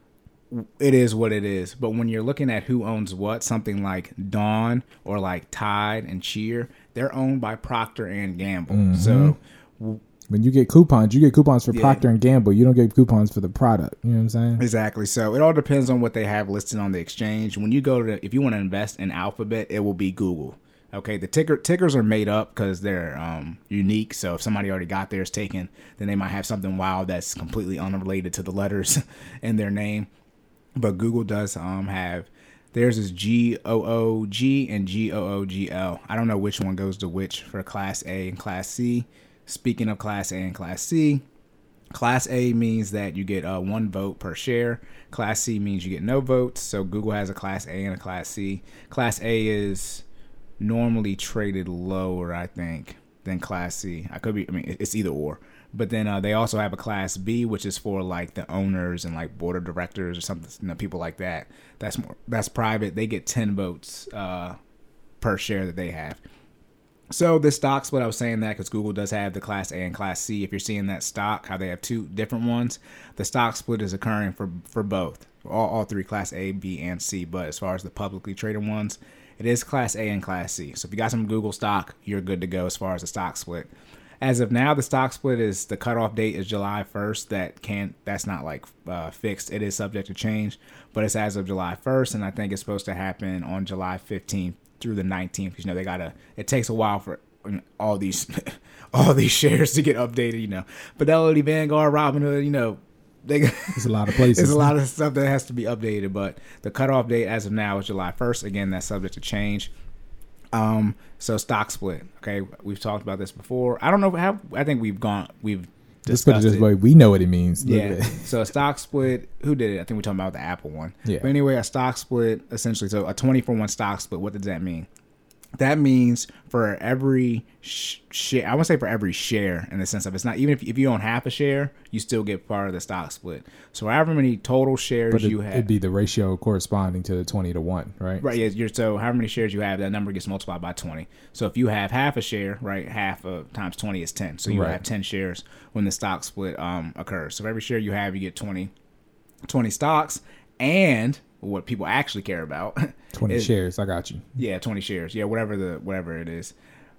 it is what it is, but when you're looking at who owns what, something like Dawn or like Tide and Cheer, they're owned by Procter and Gamble. So When you get coupons, you get coupons for Yeah. Procter and Gamble. You don't get coupons for the product. You know what I'm saying? Exactly. So it all depends on what they have listed on the exchange. When you go to, if you want to invest in Alphabet, it will be Google. Okay. The ticker tickers are made up because they're um, unique. So if somebody already got theirs taken, then they might have something wild that's completely unrelated to the letters in their name. But Google does um, have theirs is G O O G and G O O G L. I don't know which one goes to which for Class A and Class C. Speaking of Class A and Class C, Class A means that you get uh, one vote per share. Class C means you get no votes. So Google has a Class A and a Class C. Class A is normally traded lower, I think, than Class C. I could be. I mean, it's either or. But then uh, they also have a Class B, which is for like the owners and like board of directors or something, you know, people like that. That's more. That's private. They get ten votes uh, per share that they have. So the stock split, I was saying that because Google does have the Class A and Class C. If you're seeing that stock, how they have two different ones, the stock split is occurring for for both, all, all three Class A, B, and C. But as far as the publicly traded ones, it is Class A and Class C. So if you got some Google stock, you're good to go as far as the stock split. As of now, the stock split is the cutoff date is July 1st. That can't that's not like uh, fixed. It is subject to change, but it's as of July 1st, and I think it's supposed to happen on July 15th through the 19th. 'cause, You know, they gotta. It takes a while for all these all these shares to get updated. You know, Fidelity, Vanguard, Robinhood. You know, they. There's a lot of places. There's a lot of stuff that has to be updated, but the cutoff date as of now is July 1st. Again, that's subject to change. Um, so stock split. Okay, we've talked about this before. I don't know how. I think we've gone. We've Just put it discussed this way, we know what it means. Yeah. so a stock split. Who did it? I think we're talking about the Apple one. Yeah. But anyway, a stock split essentially. So a twenty for one stock split. What does that mean? That means for every sh- share, I want to say for every share in the sense of it's not even if, if you own half a share, you still get part of the stock split. So however many total shares But it, you have, it'd be the ratio corresponding to the 20 to 1, right? Right, yeah, you're so however many shares you have, that number gets multiplied by twenty. So if you have half a share, right, half of times twenty is ten. So you Right. have ten shares when the stock split um occurs. So for every share you have, you get 20, 20 stocks, and what people actually care about 20 is- shares. I got you. yeah, twenty shares. Yeah, whatever the whatever it is.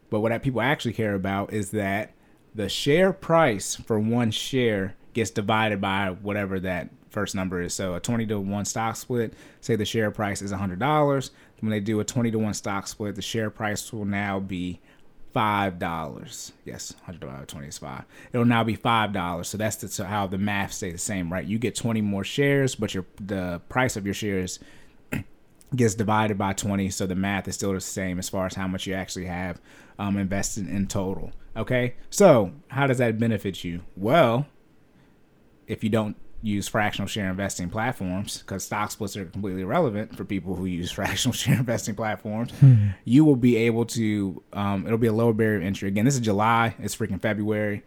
But what people actually care about is that the share price for one share gets divided by whatever that first number is. So a twenty to one stock split, say the share price is hundred dollars. When they do a twenty to one stock split, the share price will now be five dollars. Yes, hundred divided by twenty is five. It'll now be five dollars. So that's the, so how the math stays the same, right? You get twenty more shares, but your the price of your shares gets divided by 20 so the math is still the same as far as how much you actually have um, invested in total okay? So how does that benefit you? Well if you don't use fractional share investing platforms because stock splits are completely irrelevant for people who use fractional share investing platforms you will be able to um, it'll be a lower barrier of entry. Again this is july it's freaking february.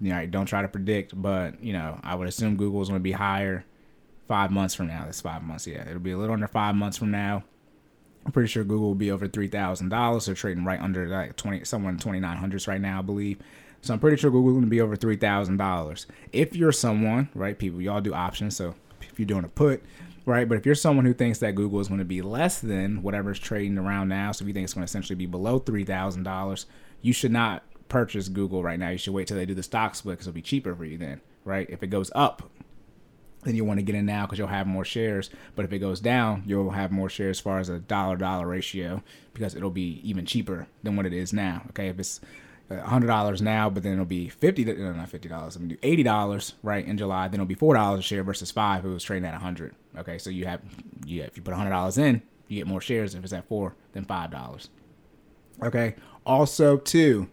You know don't try to predict but you know i would assume google is going to be higher five months from now. That's five months. Yeah, it'll be a little under five months from now. I'm pretty sure Google will be over three thousand dollars. They're trading right under like twenty, somewhere in twenty nine hundreds right now, I believe. So I'm pretty sure Google going to be over three thousand dollars. If you're someone, right, people, y'all do options. So if you're doing a put, right, but if you're someone who thinks that Google is going to be less than whatever's trading around now, so if you think it's going to essentially be below three thousand dollars, you should not purchase Google right now. You should wait till they do the stock split because it'll be cheaper for you then, right? If it goes up, then you want to get in now because you'll have more shares. But if it goes down, you'll have more shares as far as a dollar dollar ratio because it'll be even cheaper than what it is now. Okay, if it's uh, hundred dollars now, but then it'll be fifty. No, not fifty dollars. I'm gonna do eighty dollars right in July. Then it'll be four dollars a share versus five. It was trading at a hundred. Okay, so you have yeah. If you put hundred dollars in, you get more shares. If it's at four, then five dollars. Okay. Also, too,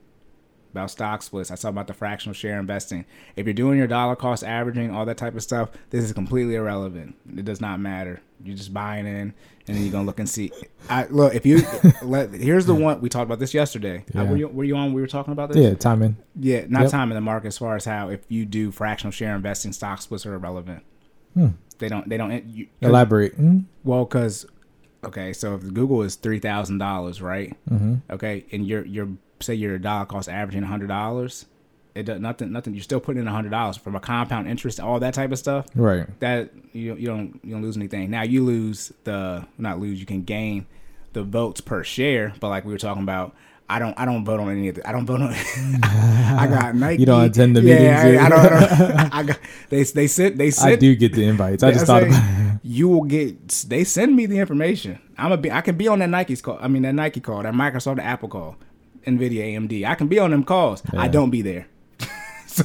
about stock splits. I talk about the fractional share investing. If you're doing your dollar cost averaging, all that type of stuff, this is completely irrelevant. It does not matter. You're just buying in, and then you're gonna look and see. I look if you let. Here's the one we talked about this yesterday. Uh, Yeah. were you were you on? We were talking about this. Yeah, timing. Yeah, not Yep. time in the market as far as how if you do fractional share investing, stock splits are irrelevant. Hmm. They don't. They don't. You, Elaborate. Hmm? well, because okay, so if Google is three thousand dollars, right? Mm-hmm. Okay, and you're you're say your dollar cost averaging hundred dollars, it does nothing. Nothing. You're still putting in hundred dollars from a compound interest, all that type of stuff. Right. That you you don't you don't lose anything. Now you lose the not lose. You can gain the votes per share, but like we were talking about. I don't. I don't vote on any of the. I don't vote on. I got Nike. You don't attend the yeah, meetings, I, I don't. I, don't I got. They they sent. They I do get the invites. I just thought like, about you will get. They send me the information. I'm a. Be, I can be on that Nike's call. I mean that Nike call, that Microsoft, the Apple call, Nvidia, AMD. I can be on them calls. I don't be there. so,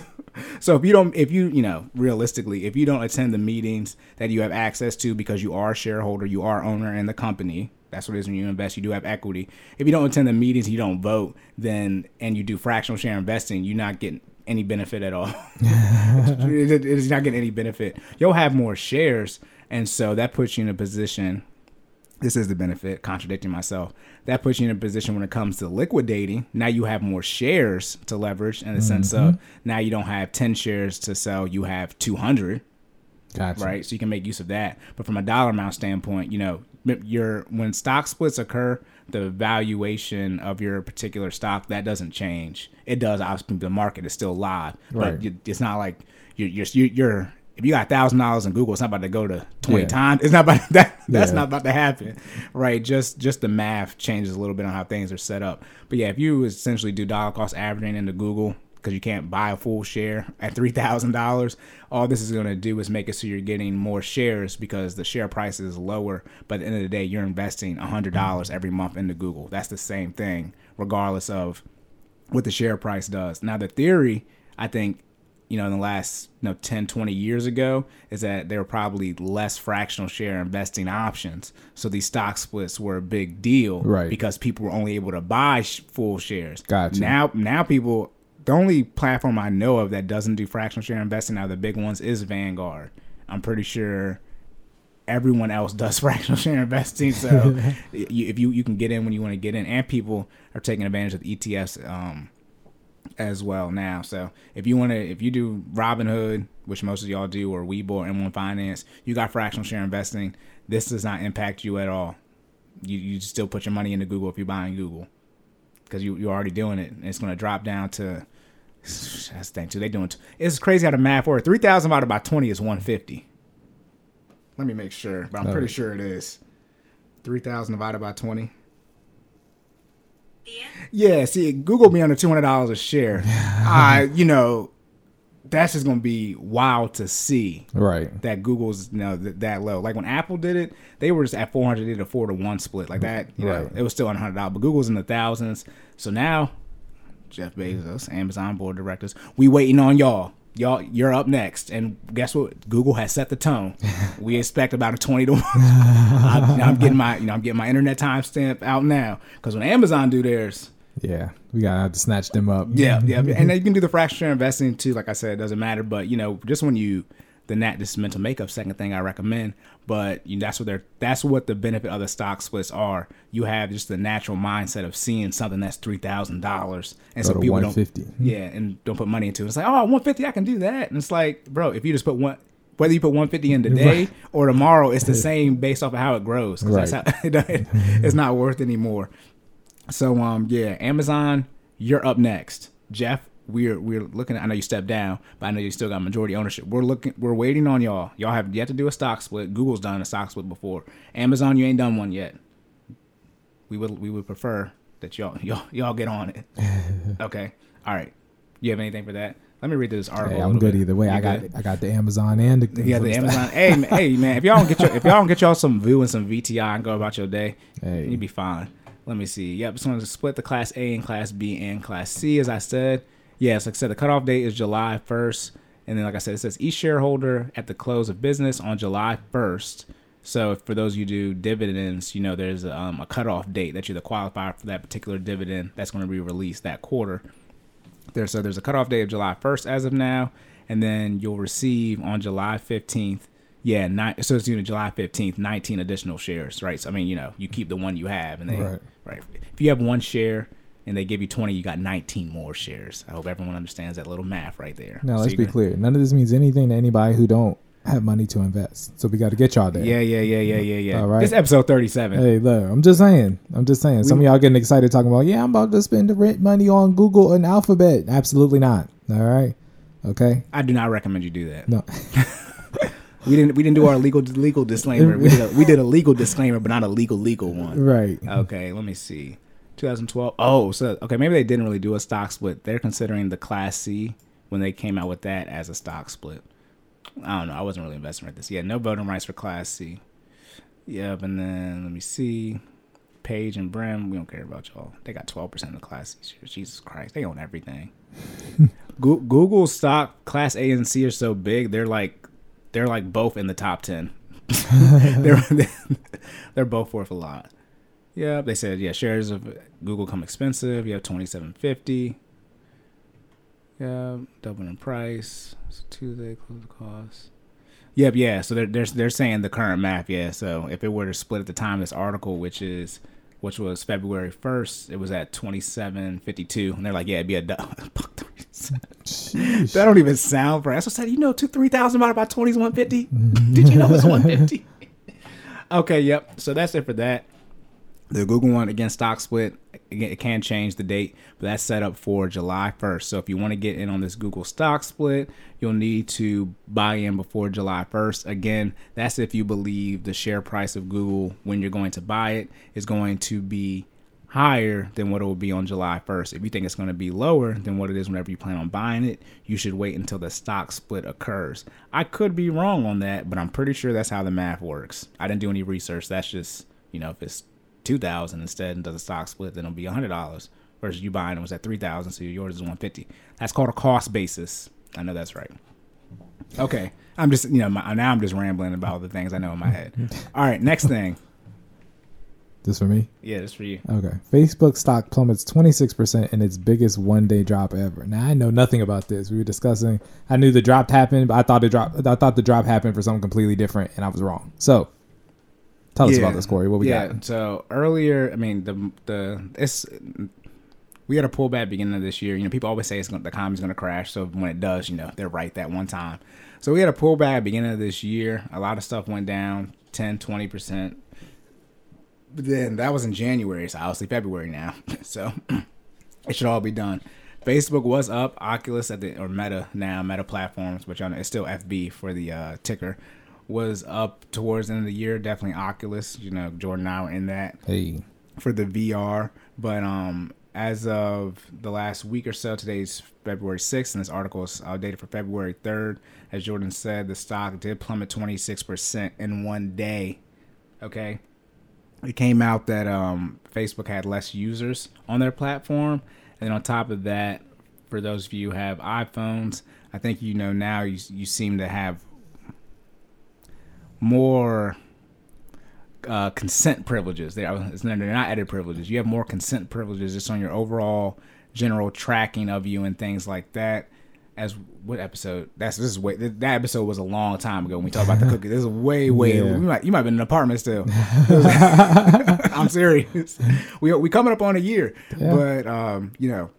so if you don't, if you you know realistically, if you don't attend the meetings that you have access to because you are a shareholder, you are owner in the company. That's what it is when you invest. You do have equity. If you don't attend the meetings, you don't vote, then and you do fractional share investing, you're not getting any benefit at all. it, it is not getting any benefit. You'll have more shares, and so that puts you in a position. This is the benefit. Contradicting myself, that puts you in a position when it comes to liquidating. Now you have more shares to leverage in the sense of mm-hmm. now you don't have ten shares to sell. You have two hundred Gotcha. right? So you can make use of that. But from a dollar amount standpoint, you know, your when stock splits occur, the valuation of your particular stock that doesn't change. It does. Obviously, the market is still live, but you- it's not like you're you're you're. If you got thousand dollars in Google, it's not about to go to twenty Yeah. times. It's not about that. That's Yeah. not about to happen, right? Just just the math changes a little bit on how things are set up. But yeah, if you essentially do dollar cost averaging into Google, because you can't buy a full share at three thousand dollars. All this is going to do is make it so you're getting more shares because the share price is lower. But at the end of the day, you're investing hundred dollars mm-hmm. every month into Google. That's the same thing, regardless of what the share price does. Now, the theory, I think, you know, in the last you know 10, 20 years ago, is that there were probably less fractional share investing options. So these stock splits were a big deal, Right. Because people were only able to buy sh- full shares. Gotcha. Now, now people. The only platform I know of that doesn't do fractional share investing out of the big ones is Vanguard. I'm pretty sure everyone else does fractional share investing. So you, if you you can get in when you want to get in, and people are taking advantage of the ETFs um, as well now. So if you want to, if you do Robinhood, which most of y'all do, or Webull or M1 Finance, you got fractional share investing. This does not impact you at all. You you still put your money into Google if you're buying Google because you you're already doing it. And it's going to drop down to. That's the thing too. They doing. It's crazy how the math works. Three thousand divided by twenty is one fifty. Let me make sure, but I'm pretty sure it is. Three thousand divided by twenty. Yeah, see, Google be under two hundred dollars a share. I, you know, that's just gonna be wild to see Right. that Google's you know th- that low. Like when Apple did it, they were just at four hundred, they did a four to one split like that. You know, Right. it was still hundred dollars, but Google's in the thousands. So now, Jeff Bezos, Amazon board directors, we waiting on y'all. Y'all, you're up next, and guess what? Google has set the tone. we expect about a twenty to one. I, I'm getting my, you know, I'm getting my internet timestamp out now because when Amazon do theirs, Yeah. We gotta have to snatch them up. yeah, yeah, and then you can do the fractional investing too. Like I said, it doesn't matter. But you know, just when you the that this mental makeup, second thing I recommend. But you know, that's what they're that's what the benefit of the stock splits are. You have just the natural mindset of seeing something that's three thousand dollars, and Go so people don't yeah, and don't put money into it. It's like oh, 150, I can do that, and it's like, bro, if you just put one. Whether you put 150 in today Right. or tomorrow, it's the same based off of how it grows. Right. how, it, it's not worth anymore. So um yeah, Amazon, you're up next. Jeff, we're we're looking at I know you stepped down, but I know you still got majority ownership. We're looking we're waiting on y'all. Y'all have yet to do a stock split. Google's done a stock split before. Amazon, you ain't done one yet. We would we would prefer that y'all y'all y'all get on it. okay. All right. You have anything for that? Let me read this article. Hey, I'm good bit. either way. You I got good? I got the Amazon and the Yeah, the Amazon. hey, man, hey, man, if y'all don't get your if y'all don't get y'all some View and some VTI and go about your day, Hey. you'd be fine. Let me see. Yep, it's going to split the Class A and Class B and Class C, as I said. Yes, like I said, the cutoff date is July 1st. And then, like I said, it says each shareholder at the close of business on July 1st. So, for those you do dividends, you know, there's um, a cutoff date that you're the qualifier for that particular dividend that's going to be released that quarter. There, so there's a cutoff date of July 1st as of now, and then you'll receive on July 15th. Yeah, nine, so it's you know, July 15th, 19 additional shares, right? So I mean, you know, you keep the one you have, and they Right. right. If you have one share and they give you 20, you got 19 more shares. I hope everyone understands that little math right there. Now So let's be gonna- clear. None of this means anything to anybody who don't have money to invest. So we got to get y'all there. Yeah, yeah, yeah, yeah, yeah, yeah. All right. This is episode 37. Hey, look, I'm just saying. I'm just saying. Some of y'all getting excited talking about, yeah, I'm about to spend the rent money on Google and Alphabet. Absolutely not. All right. Okay. I do not recommend you do that. No. We didn't we didn't do our legal legal disclaimer. We did a, we did a legal disclaimer, but not a legal legal one. right. Okay, let me see. 2012. Oh, so okay, maybe they didn't really do a stock split. They're considering the Class C when they came out with that as a stock split. I don't know. I wasn't really investing at this. Yeah, no voting rights for Class C. Yep, and then let me see. Page and Brin, we don't care about y'all. They got 12% of the Class C shares. Jesus Christ, they own everything. Goo- Google stock Class A and C are so big, they're like they're like both in the top 10. they're they're both worth a lot. Yeah, they said yeah, shares of Google come expensive. You have twenty seven fifty. Yeah, doubling in price. So Tuesday close the cost. Yep, yeah. So they're they're they're saying the current math. Yeah. So if it were to split at the time of this article, which is which was February first, it was at twenty seven fifty two, and they're like, yeah, it'd be a buck That don't even sound right. What I said. You know, two three thousand divided by twenty is one fifty. Did you know it's one fifty? okay, yep. So that's it for that. The Google one again, stock split. It can change the date, but that's set up for July 1st. So if you want to get in on this Google stock split, you'll need to buy in before July 1st. Again, that's if you believe the share price of Google when you're going to buy it is going to be higher than what it will be on July 1st. If you think it's going to be lower than what it is whenever you plan on buying it, you should wait until the stock split occurs. I could be wrong on that, but I'm pretty sure that's how the math works. I didn't do any research. That's just, you know, if it's 2000 instead and does a stock split, then it'll be $100 versus you buying it was at 3000 so yours is 150 That's called a cost basis. I know that's right. Okay. I'm just, you know, my, now I'm just rambling about all the things I know in my head. All right, next thing. This for me? Yeah, this for you. Okay. Facebook stock plummets 26% in its biggest one day drop ever. Now, I know nothing about this. We were discussing, I knew the drop happened, but I thought the drop, I thought the drop happened for something completely different, and I was wrong. So, tell us Yeah. about this, Corey. What we yeah. got? So earlier, I mean, the the it's we had a pullback beginning of this year. You know, people always say it's gonna, the economy's going to crash. So when it does, you know, they're right that one time. So we had a pullback beginning of this year. A lot of stuff went down 10, 20 percent. But then that was in January, so obviously February now. So it should all be done. Facebook was up. Oculus at the or Meta now Meta platforms, which know it's still FB for the uh, ticker, was up towards the end of the year. Definitely Oculus. You know, Jordan and I were in that Hey, for the VR. But um, as of the last week or so, today's February 6th, and this article is outdated for February 3rd. As Jordan said, the stock did plummet 26% in one day. Okay. It came out that um, Facebook had less users on their platform. And then on top of that, for those of you who have iPhones, I think you know now you, you seem to have more uh, consent privileges. They are they're not edit privileges. You have more consent privileges just on your overall general tracking of you and things like that. As what episode? That's this is way that episode was a long time ago when we talked about the cookie. This is way way. Yeah. You might you might have been in an apartment still. I'm serious. We we coming up on a year, Yeah. but um, you know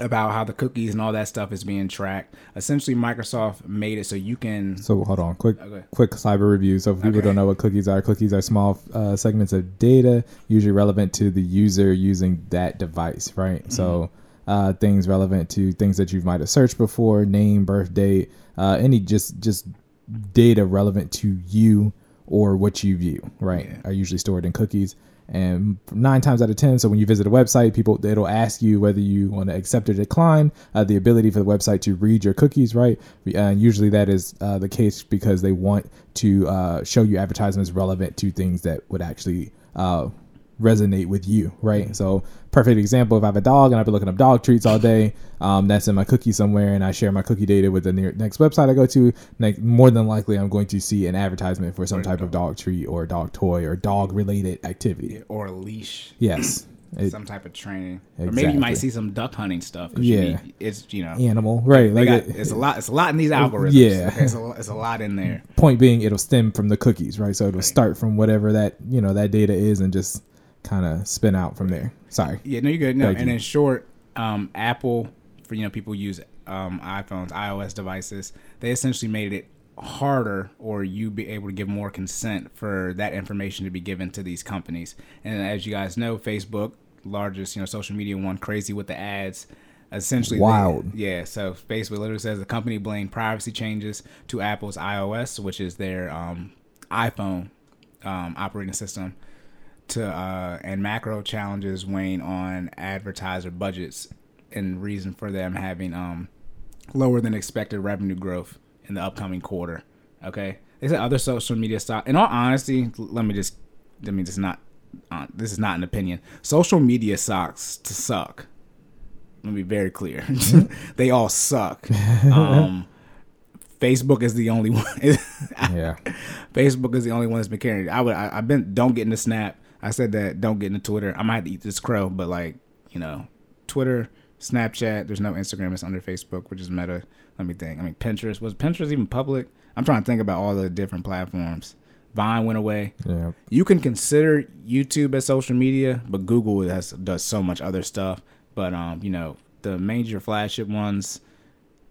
about how the cookies and all that stuff is being tracked. Essentially, Microsoft made it so you can. So hold on, quick, Okay. quick cyber review. So if people Okay. don't know what cookies are, cookies are small uh, segments of data, usually relevant to the user using that device, right? So uh, things relevant to things that you might have searched before, name, birth date, uh, any just just data relevant to you or what you view, right? Yeah. Are usually stored in cookies. And nine times out of ten, so when you visit a website, people it'll ask you whether you want to accept or decline uh, the ability for the website to read your cookies, right? And usually that is uh, the case because they want to uh, show you advertisements relevant to things that would actually uh, resonate with you, right? So, perfect example: if I have a dog and I've been looking up dog treats all day, um, that's in my cookie somewhere, and I share my cookie data with the near, next website I go to. Like, more than likely, I'm going to see an advertisement for some type of dog treat or dog toy or dog related activity. or a leash, Yes, It- some type of training, exactly. or maybe you might see some duck hunting stuff. you Yeah. need- it's you know, animal, right? Like, got, it- it's a lot. It's a lot in these algorithms. Yeah. it's a, it's a lot in there. point being, it'll stem from the cookies, right? So it'll start from whatever that you know that data is, and just kind of spin out from there. Sorry. Yeah, no, you're good. No, Thank and you. in short, um, Apple for you know people use um, iPhones, iOS devices. They essentially made it harder, or you be able to give more consent for that information to be given to these companies. And as you guys know, Facebook, largest you know social media one, crazy with the ads. Essentially, they- yeah. So Facebook literally says the company blamed privacy changes to Apple's iOS, which is their um, iPhone um, operating system to uh, and macro challenges weighing on advertiser budgets and reason for them having um, lower than expected revenue growth in the upcoming quarter. Okay, they said other social media stock. In all honesty, let me just let me just not. Uh, this is not an opinion. Social media stocks to suck. Let me be very clear. they all suck. Um, Facebook is the only one. Yeah. Facebook is the only one that's been carrying it. I would. I, I've been. Don't get into Snap. I said that. Don't get into Twitter. I might have to eat this crow, but like you know, Twitter, Snapchat. There's no Instagram. It's under Facebook, which is Meta. Let me think. I mean, Pinterest was Pinterest even public? I'm trying to think about all the different platforms. Vine went away. Yeah. You can consider YouTube as social media, but Google has does so much other stuff. But um, you know, the major flagship ones.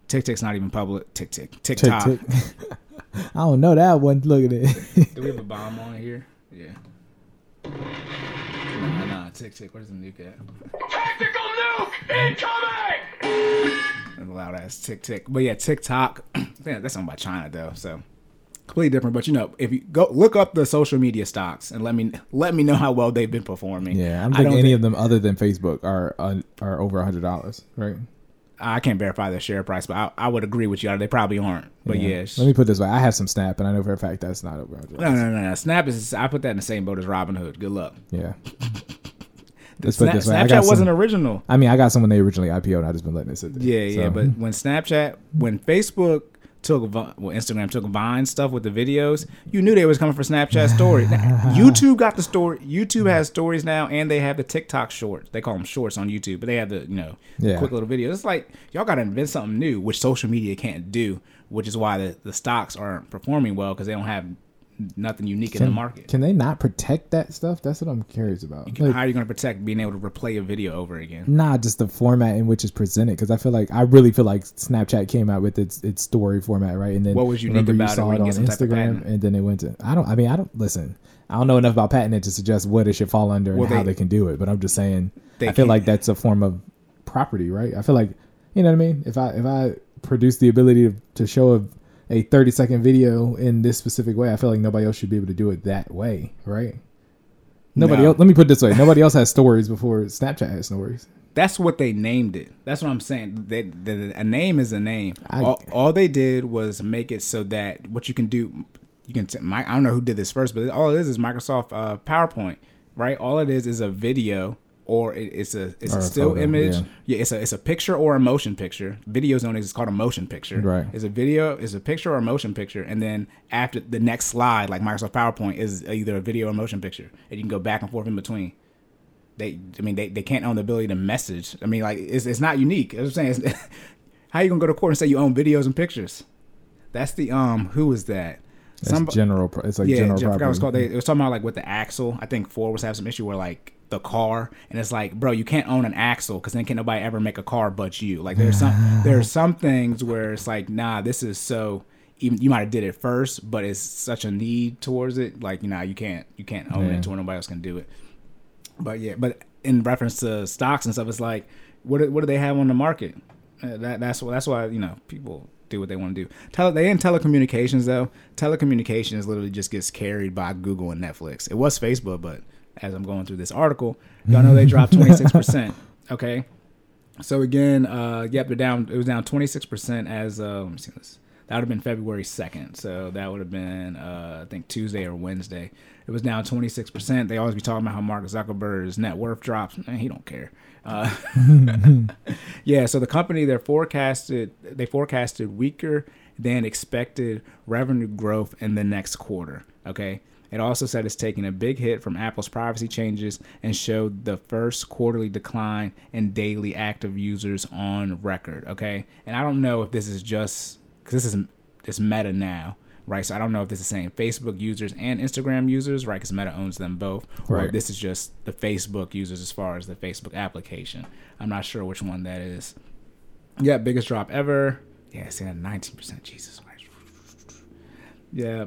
TikTok's not even public. TikTok, Tick, TikTok. tick. I don't know that one. Look at it. Do we have a bomb on here? Yeah. Nah, nah, tick tick. Where's the nuke at? Tactical nuke incoming! And loud ass tick tick. But yeah, TikTok. yeah, that's something about China though, so completely different. But you know, if you go look up the social media stocks and let me let me know how well they've been performing. yeah, I'm I don't any think- of them other than Facebook are uh, are over a hundred dollars, right? I can't verify their share price, but I, I would agree with you. They probably aren't. But yeah, Let me put this way: I have some Snap, and I know for a fact that's not over no, no, no, no. Snap is. I put that in the same boat as Robinhood. Good luck. Yeah. Let's put this way: Snapchat wasn't original. I mean, I got some when they originally IPO'd. I just been letting it sit there. Yeah, yeah, but when Snapchat, when Facebook took, well, Instagram took Vine stuff with the videos, you knew they was coming for Snapchat stories. YouTube got the story. YouTube has stories now, and they have the TikTok shorts. They call them shorts on YouTube, but they have the you know Yeah. quick little videos. It's like y'all got to invent something new, which social media can't do, which is why the, the stocks aren't performing well because they don't have nothing unique in the market. Can they not protect that stuff? That's what I'm curious about. Like, How are you going to protect being able to replay a video over again? nah, just the format in which it's presented. Because I feel like I really feel like Snapchat came out with its its story format, right? And then What was unique you about it saw it you on get some type of Instagram, and then it went to. I don't. I mean, I don't listen. I don't know enough about patent to suggest what it should fall under Well, and how they- they can do it. But I'm just saying, I feel can't- like that's a form of property, right? I feel like you know what I mean. If I if I produce the ability to, to show a a 30 second video in this specific way, I feel like nobody else should be able to do it that way, right? Nobody No. else. Let me put it this way: nobody else has stories before Snapchat has stories. That's what they named it. That's what I'm saying. They, the, a name is a name. I- all, all they did was make it so that what you can do, you can. T- my, I don't know who did this first, but all it is is Microsoft uh, PowerPoint, right? All it is is a video or it, it's a it's Or a still photo, image. yeah. Yeah. it's a it's a picture or a motion picture. Video is known as it's called a motion picture. Right. It's a video, is a picture or a motion picture, and then after the next slide, like Microsoft PowerPoint, is either a video or motion picture, and you can go back and forth in between they I mean they, they can't own the ability to message. I mean like it's it's not unique. I'm saying how you gonna go to court and say you own videos and pictures? That's the um who is that? It's Some general. pro- It's like yeah, I general forgot what it's called. They, it was talking about like with the axle. I think Ford was having some issue where like the car, and it's like, bro, you can't own an axle because then can't nobody ever make a car but you. Like there's some there's some things where it's like, nah, this is so. Even you might have did it first, but it's such a need towards it. Like you know, you can't you can't own Yeah. it to where nobody else can do it. But yeah, but in reference to stocks and stuff, it's like, what do, what do they have on the market? Uh, that that's why that's why you know people do what they want to do. Tele, they in telecommunications though. Telecommunications literally just gets carried by Google and Netflix. It was Facebook, but as I'm going through this article, y'all know they dropped 26 percent. Okay, so again, uh, yep, they're down. It was down 26 percent as uh, let me see this. That would have been February 2nd. So that would have been, uh, I think, Tuesday or Wednesday. It was down 26%. They always be talking about how Mark Zuckerberg's net worth drops. Man, he don't care. Uh, yeah, so the company they forecasted they forecasted weaker than expected revenue growth in the next quarter. Okay. It also said it's taking a big hit from Apple's privacy changes and showed the first quarterly decline in daily active users on record. Okay, and I don't know if this is just because this is this Meta now, right? So I don't know if this is saying Facebook users and Instagram users, right? Because Meta owns them both, or Right. this is just the Facebook users as far as the Facebook application. I'm not sure which one that is. Yeah, biggest drop ever. Yeah, see that 19%. Jesus Christ. Yeah.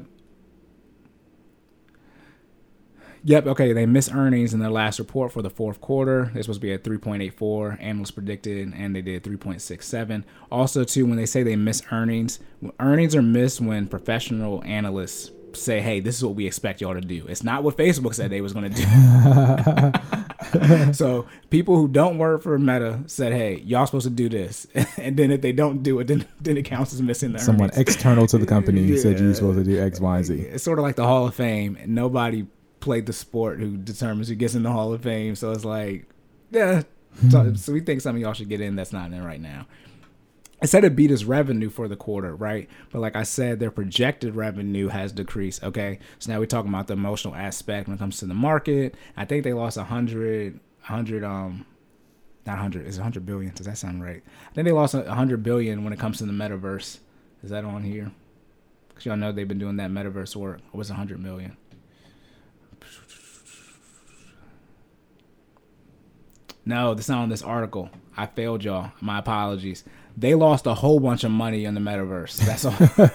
Yep. Okay. They missed earnings in their last report for the fourth quarter. They're supposed to be at 3.84. Analysts predicted, and they did 3.67. Also, too, when they say they miss earnings, earnings are missed when professional analysts say, "Hey, this is what we expect y'all to do." It's not what Facebook said they was going to do. so people who don't work for Meta said, "Hey, y'all supposed to do this," and then if they don't do it, then then it counts as missing the Someone earnings. external to the company said you're supposed to do X, Y, and Z. It's sort of like the Hall of Fame. And nobody played the sport who determines who gets in the Hall of Fame. So it's like, yeah. So, so we think some of y'all should get in that's not in right now. It said it beat its revenue for the quarter, right? But like I said, their projected revenue has decreased. Okay, so now we're talking about the emotional aspect when it comes to the market. I think they lost a hundred, hundred, um, not hundred. Is hundred billion? Does that sound right? I think they lost a hundred billion when it comes to the metaverse. Is that on here? Because y'all know they've been doing that metaverse work. It was a hundred million. No, that's not on this article. I failed y'all. My apologies. They lost a whole bunch of money in the metaverse. That's all.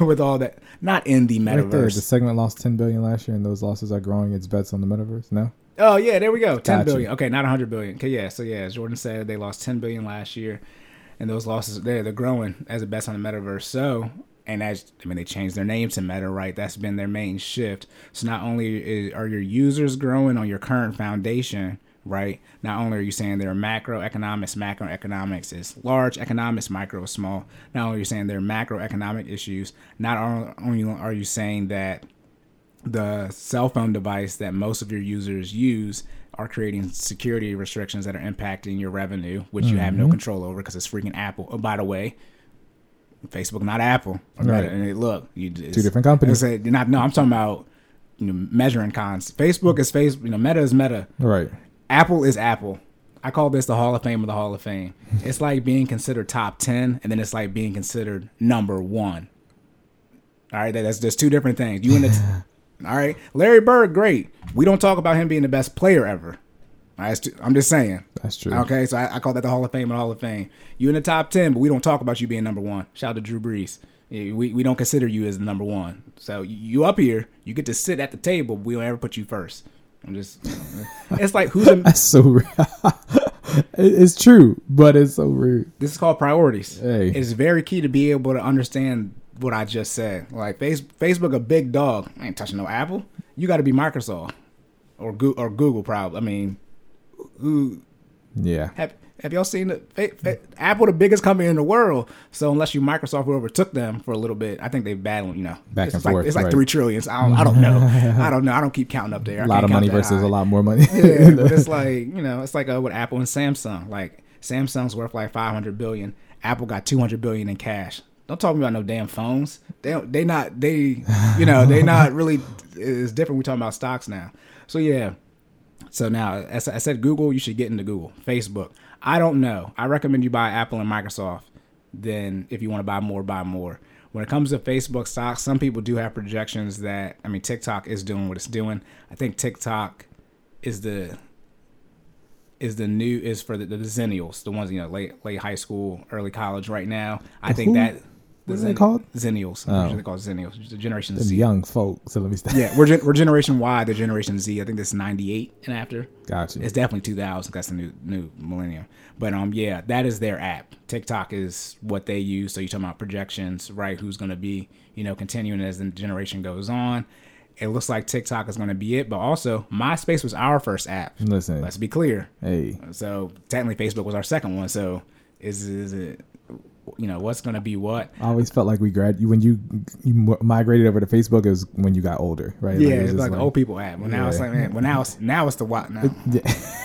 With all that, not in the Right there, the segment lost 10 billion last year, and those losses are growing its bets on the metaverse. No, Oh yeah, there we go. Ten Gotcha. billion. Okay, not a hundred billion. Okay, yeah. So yeah, as Jordan said, they lost ten billion last year, and those losses there they're growing as a bets on the metaverse. So and as I mean, they changed their name to Meta, right? That's been their main shift. So not only is, are your users growing on your current foundation, right? Not only are you saying there are macroeconomics, macroeconomics is large, economics, micro is small. Not only are you saying there are macroeconomic issues, not only are you saying that the cell phone device that most of your users use are creating security restrictions that are impacting your revenue, which you have no mm-hmm. control over because it's freaking Apple. Oh, by the way, Facebook not Apple. Right. Meta. And it- look, you, it's, Two different companies. I said, not, no, I'm talking about you know, measuring cons. Facebook is face. You know, Meta is Meta. right. Apple is Apple. I call this the Hall of Fame of the Hall of Fame. It's like being considered top ten, and then it's like being considered number one. All right, that's just two different things. You and the, all right, Larry Bird, great. We don't talk about him being the best player ever. All right, it's I'm just saying. That's true. Okay, so I, I call that the Hall of Fame of the Hall of Fame. You in the top ten, but we don't talk about you being number one. Shout out to Drew Brees. We, we don't consider you as the number one. So you, you up here, you get to sit at the table. But we don't ever put you first. I'm just. It's like who's a, That's so. It's true, but it's so rude. This is called priorities. Hey. It's very key to be able to understand what I just said. Like face, Facebook, a big dog. I ain't touching no Apple. You got to be Microsoft or Go- or Google. Probably. I mean, who Yeah. have have y'all seen fa- Apple, the biggest company in the world? So unless you Microsoft, who overtook them for a little bit, I think they battling. You know, Back it's and like, forth, It's like right. three trillions. I don't. I don't know. I don't know. I don't keep counting up there. A lot of money versus high. a lot more money. Yeah, but it's like you know, it's like uh, with Apple and Samsung. Like Samsung's worth like five hundred billion. Apple got two hundred billion in cash. Don't talk me about no damn phones. They don't, they not they you know they not really. It's different. We're talking about stocks now. So yeah. So now, as I said, Google, you should get into Google. Facebook, I don't know. I recommend you buy Apple and Microsoft. Then, if you want to buy more, buy more. When it comes to Facebook stocks, some people do have projections that I mean, TikTok is doing what it's doing. I think TikTok is the is the new is for the, the Zennials, the ones you know late late high school, early college right now. I think who? that What is it called? Zennials. Oh. they call Zennials. The Generation Them Z. young folk. So let me stop. Yeah, we're gen- we're Generation Y, the Generation Z. I think that's ninety eight and after. Gotcha. It's definitely 2000. That's the new new millennium. But um, yeah, that is their app. TikTok is what they use. So you're talking about projections, right? Who's going to be, you know, continuing as the generation goes on. It looks like TikTok is going to be it, but also MySpace was our first app. Listen. Let's be clear. Hey, So technically, Facebook was our second one. So is is it? You know what's going to be what. I always felt like we grad when you you migrated over to Facebook is when you got older, right? Yeah, it was it's just like, old people app. Well, now it's like, man, well, now it's now it's the what now. Yeah.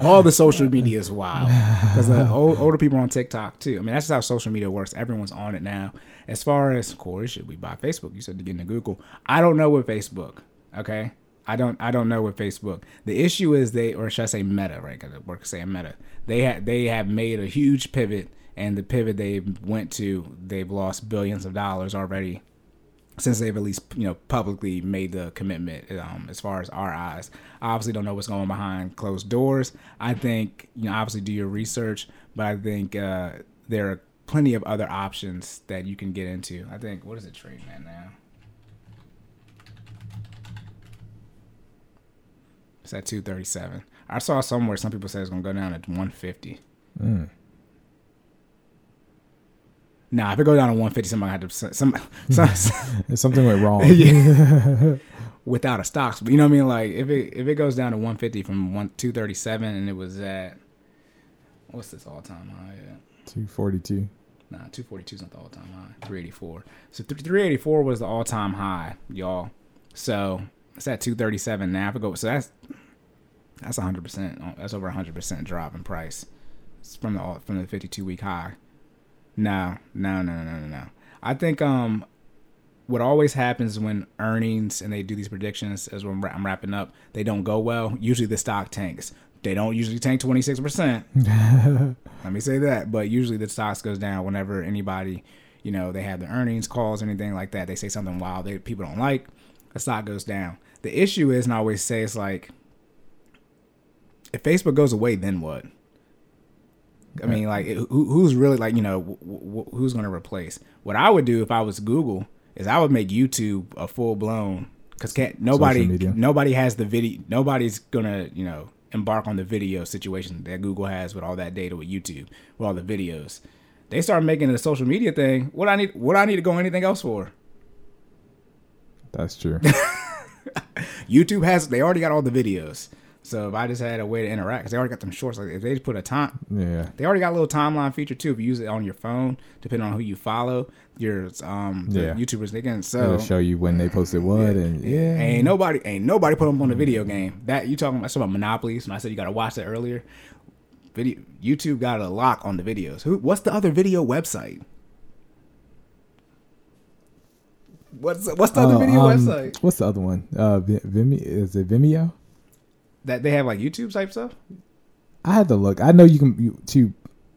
All the social media is wild because the uh, old, older people are on TikTok too. I mean, that's just how social media works. Everyone's on it now. As far as Corey, should we buy Facebook? You said to get into Google. I don't know with Facebook. Okay, I don't. I don't know with Facebook. The issue is they, or should I say Meta? Right? Because it works saying Meta. They have they have made a huge pivot, and the pivot they went to, they've lost billions of dollars already since they've at least you know publicly made the commitment um, as far as our eyes. I obviously don't know what's going on behind closed doors. I think you know obviously do your research but i think uh, there are plenty of other options that you can get into. I think what is it trading at now? It's at 237 i saw somewhere some people say it's going to go down to 150 Nah, if it goes down to 150, somebody had to some, some, some Something went wrong. yeah. without a stock split. You know what I mean? Like if it if it goes down to 150 from one 237 and it was at what's this all time high at? Two forty two. Nah, 242 is not the all time high. 384. So th- 384 was the all time high, y'all. So it's at 237 now. If it go, so that's that's 100. percent That's over 100 percent drop in price It's from the from the 52 week high. No, no, no, no, no, no. I think um, what always happens when earnings and they do these predictions, as when I'm wrapping up, they don't go well. Usually the stock tanks. They don't usually tank 26 percent. Let me say that. But usually the stocks goes down whenever anybody, you know, they have the earnings calls or anything like that. They say something wild that people don't like. The stock goes down. The issue is, and I always say, it's like, if Facebook goes away, then what? I mean, like, who, who's really like, you know, wh- wh- who's going to replace? What I would do if I was Google is I would make YouTube a full blown because can't nobody nobody has the video. Nobody's gonna you know embark on the video situation that Google has with all that data with YouTube with all the videos. They start making it a social media thing. What I need, what I need to go anything else for? That's true. YouTube has they already got all the videos. So if I just had a way to interact, because they already got them shorts. Like if they just put a time, yeah. they already got a little timeline feature too. If you use it on your phone, depending on who you follow, your um the Yeah. YouTubers they can It'll show you when they posted what and yeah. ain't nobody ain't nobody put them on the video game. That you talking about some about monopolies? When I said you got to watch that earlier, video YouTube got a lock on the videos. Who? What's the other video website? What's what's the other Oh, video um, website What's the other one? Uh, Vimeo is it Vimeo? That they have like YouTube type stuff? I had to look. I know you can you, to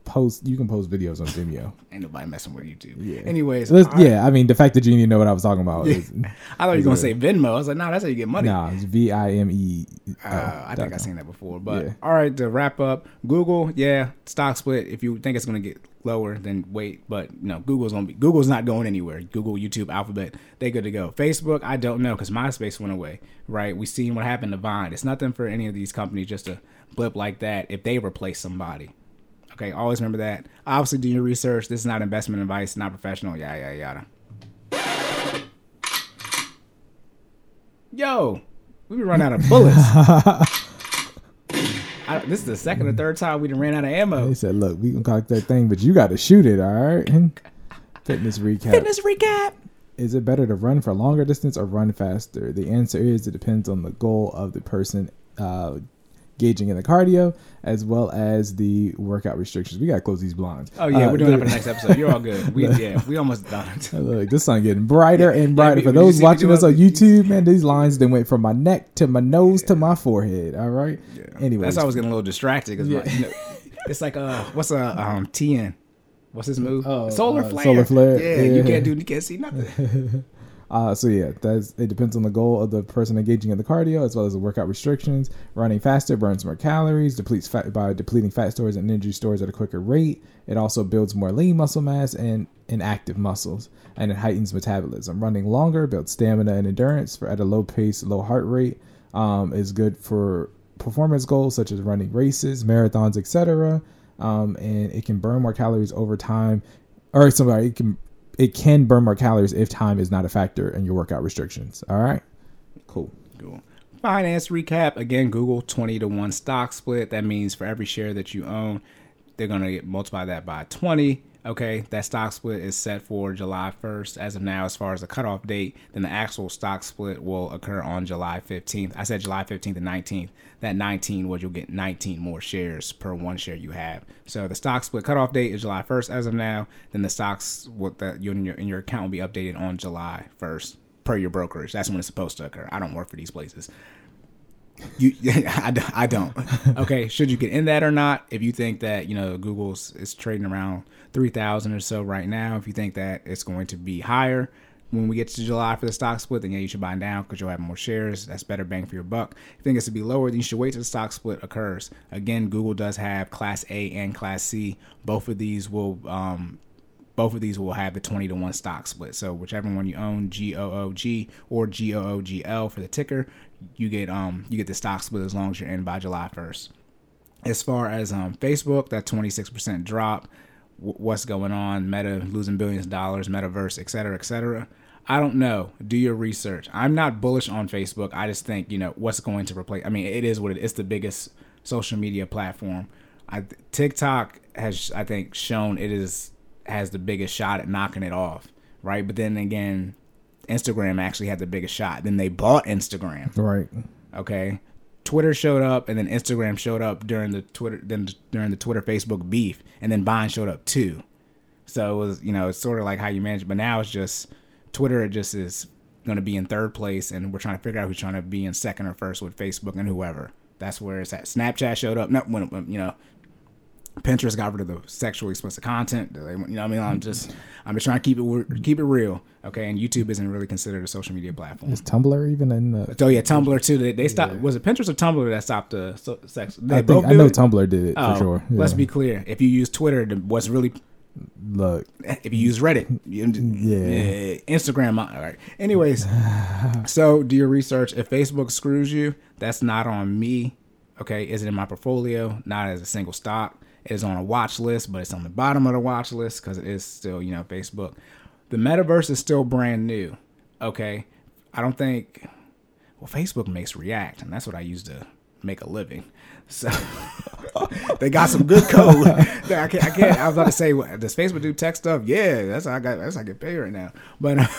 post. You can post videos on Vimeo. Ain't nobody messing with YouTube. Yeah. Anyways, Let's- I, yeah, I mean the fact that you didn't know what I was talking about. Is, I thought you were gonna say Venmo. I was like, no, that's how you get money. nah, it's V I M E. Uh, I think I've seen that before. But Yeah. all right, to wrap up, Google, yeah, stock split. If you think it's gonna get lower, then wait. But you know, Google's gonna be Google's not going anywhere. Google, YouTube, Alphabet, they good to go. Facebook, I don't know because MySpace went away. Right? We seen what happened to Vine. It's nothing for any of these companies just to blip like that if they replace somebody. Okay, always remember that. Obviously, do your research. This is not investment advice, not professional. Yada yada yada. Yo, we been running out of bullets. I, this is the second or third time we done ran out of ammo. He said, "Look, we can collect that thing, but you got to shoot it." All right. Fitness recap. Fitness recap. Is it better to run for longer distance or run faster? The answer is it depends on the goal of the person uh, gauging in the cardio as well as the workout restrictions. We got to close these blinds. Oh yeah, Uh, we're doing that for the next episode. You're all good. We yeah, we almost done. Look, this sun getting brighter and brighter. we- For those just need to watching us on YouTube, man, these lines then went from my neck to my nose to my forehead. All right. Yeah. Anyway, That's why I was getting a little distracted because you know, it's like uh, what's a um TN? What's his move? Oh, solar uh, flare. solar flare. Yeah, you can't do. You can't see nothing. Uh, so yeah, that's it depends on the goal of the person engaging in the cardio as well as the workout restrictions. Running faster burns more calories, depletes fat by depleting fat stores and energy stores at a quicker rate. It also builds more lean muscle mass and inactive muscles, and it heightens metabolism. Running longer builds stamina and endurance for at a low pace, low heart rate. Um, is good for performance goals such as running races, marathons, etc. Um, and it can burn more calories over time, or sorry, it can it can burn more calories if time is not a factor in your workout restrictions. All right, cool. Cool. Finance recap again. Google twenty to one stock split. That means for every share that you own, they're gonna get multiply that by 20. Okay, that stock split is set for July 1st as of now, as far as the cutoff date. Then the actual stock split will occur on July 15th. I said July 15th and 19th. That 19 was you'll get 19 more shares per one share you have. So the stock split cutoff date is July 1st as of now. Then the stocks what that you in your in your account will be updated on July 1st per your brokerage. That's when it's supposed to occur. I don't work for these places. You, I, I don't. Okay, should you get in that or not? If you think that you know Google's is trading around three thousand or so right now, if you think that it's going to be higher when we get to July for the stock split, then yeah, you should buy down because you'll have more shares. That's better bang for your buck. If you think it's to be lower, then you should wait till the stock split occurs. Again, Google does have Class A and Class C. Both of these will um, both of these will have the 20 to 1 stock split. So whichever one you own, GOOG or GOOGL for the ticker, you get um you get the stock split as long as you're in by July 1st. As far as um Facebook, that 26% drop, what's going on, Meta losing billions of dollars, metaverse, et cetera, et cetera. I don't know. Do your research. I'm not bullish on Facebook. I just think, you know, what's going to replace I mean, it is what it is. It's the biggest social media platform. I TikTok has I think shown it is has the biggest shot at knocking it off, right? But then again, Instagram actually had the biggest shot. Then they bought Instagram. Right. Okay. Twitter showed up and then Instagram showed up during the Twitter then during the Twitter Facebook beef and then Vine showed up too. So it was, you know, it's sort of like how you manage, but now it's just Twitter just is going to be in third place and we're trying to figure out who's trying to be in second or first with Facebook and whoever. That's where it's at. Snapchat showed up. No, when, when you know, Pinterest got rid of the sexually explicit content. They, you know, what I mean, I'm mm-hmm. just, I'm just trying to keep it keep it real, okay. And YouTube isn't really considered a social media platform. Is Tumblr even in the? Oh yeah, Tumblr too. They, they stopped. Was it Pinterest or Tumblr that stopped the so, sex? They I think I know it? Tumblr did it Oh, for sure. Let's be clear. If you use Twitter, what's really look. if you use Reddit, you, Yeah. Instagram. All right. Anyways, so do your research. If Facebook screws you, that's not on me. Okay, is it in my portfolio? Not as a single stock. Is on a watch list, but it's on the bottom of the watch list because it is still, you know, Facebook. The metaverse is still brand new. Okay, I don't think. Well, Facebook makes React, and that's what I use to make a living. So they got some good code. I can't. I can't. I was about to say, does Facebook do tech stuff? Yeah, that's how I got. That's how I get paid right now. But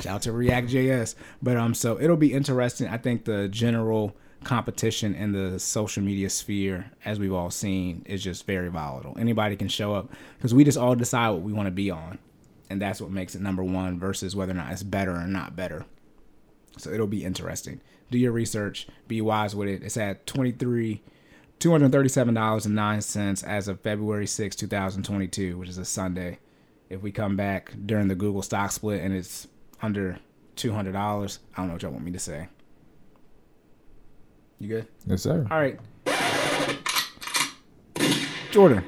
shout out to React JS. But um, so it'll be interesting. I think the general competition in the social media sphere, as we've all seen, is just very volatile. Anybody can show up because we just all decide what we want to be on, and that's what makes it number one versus whether or not it's better or not better. So it'll be interesting. Do your research. Be wise with it. It's at twenty three, two hundred thirty seven dollars and nine cents as of February 6, two thousand twenty two, which is a Sunday. If we come back during the Google stock split and it's under two hundred dollars, I don't know what y'all want me to say. You good? Yes, sir. All right. Jordan,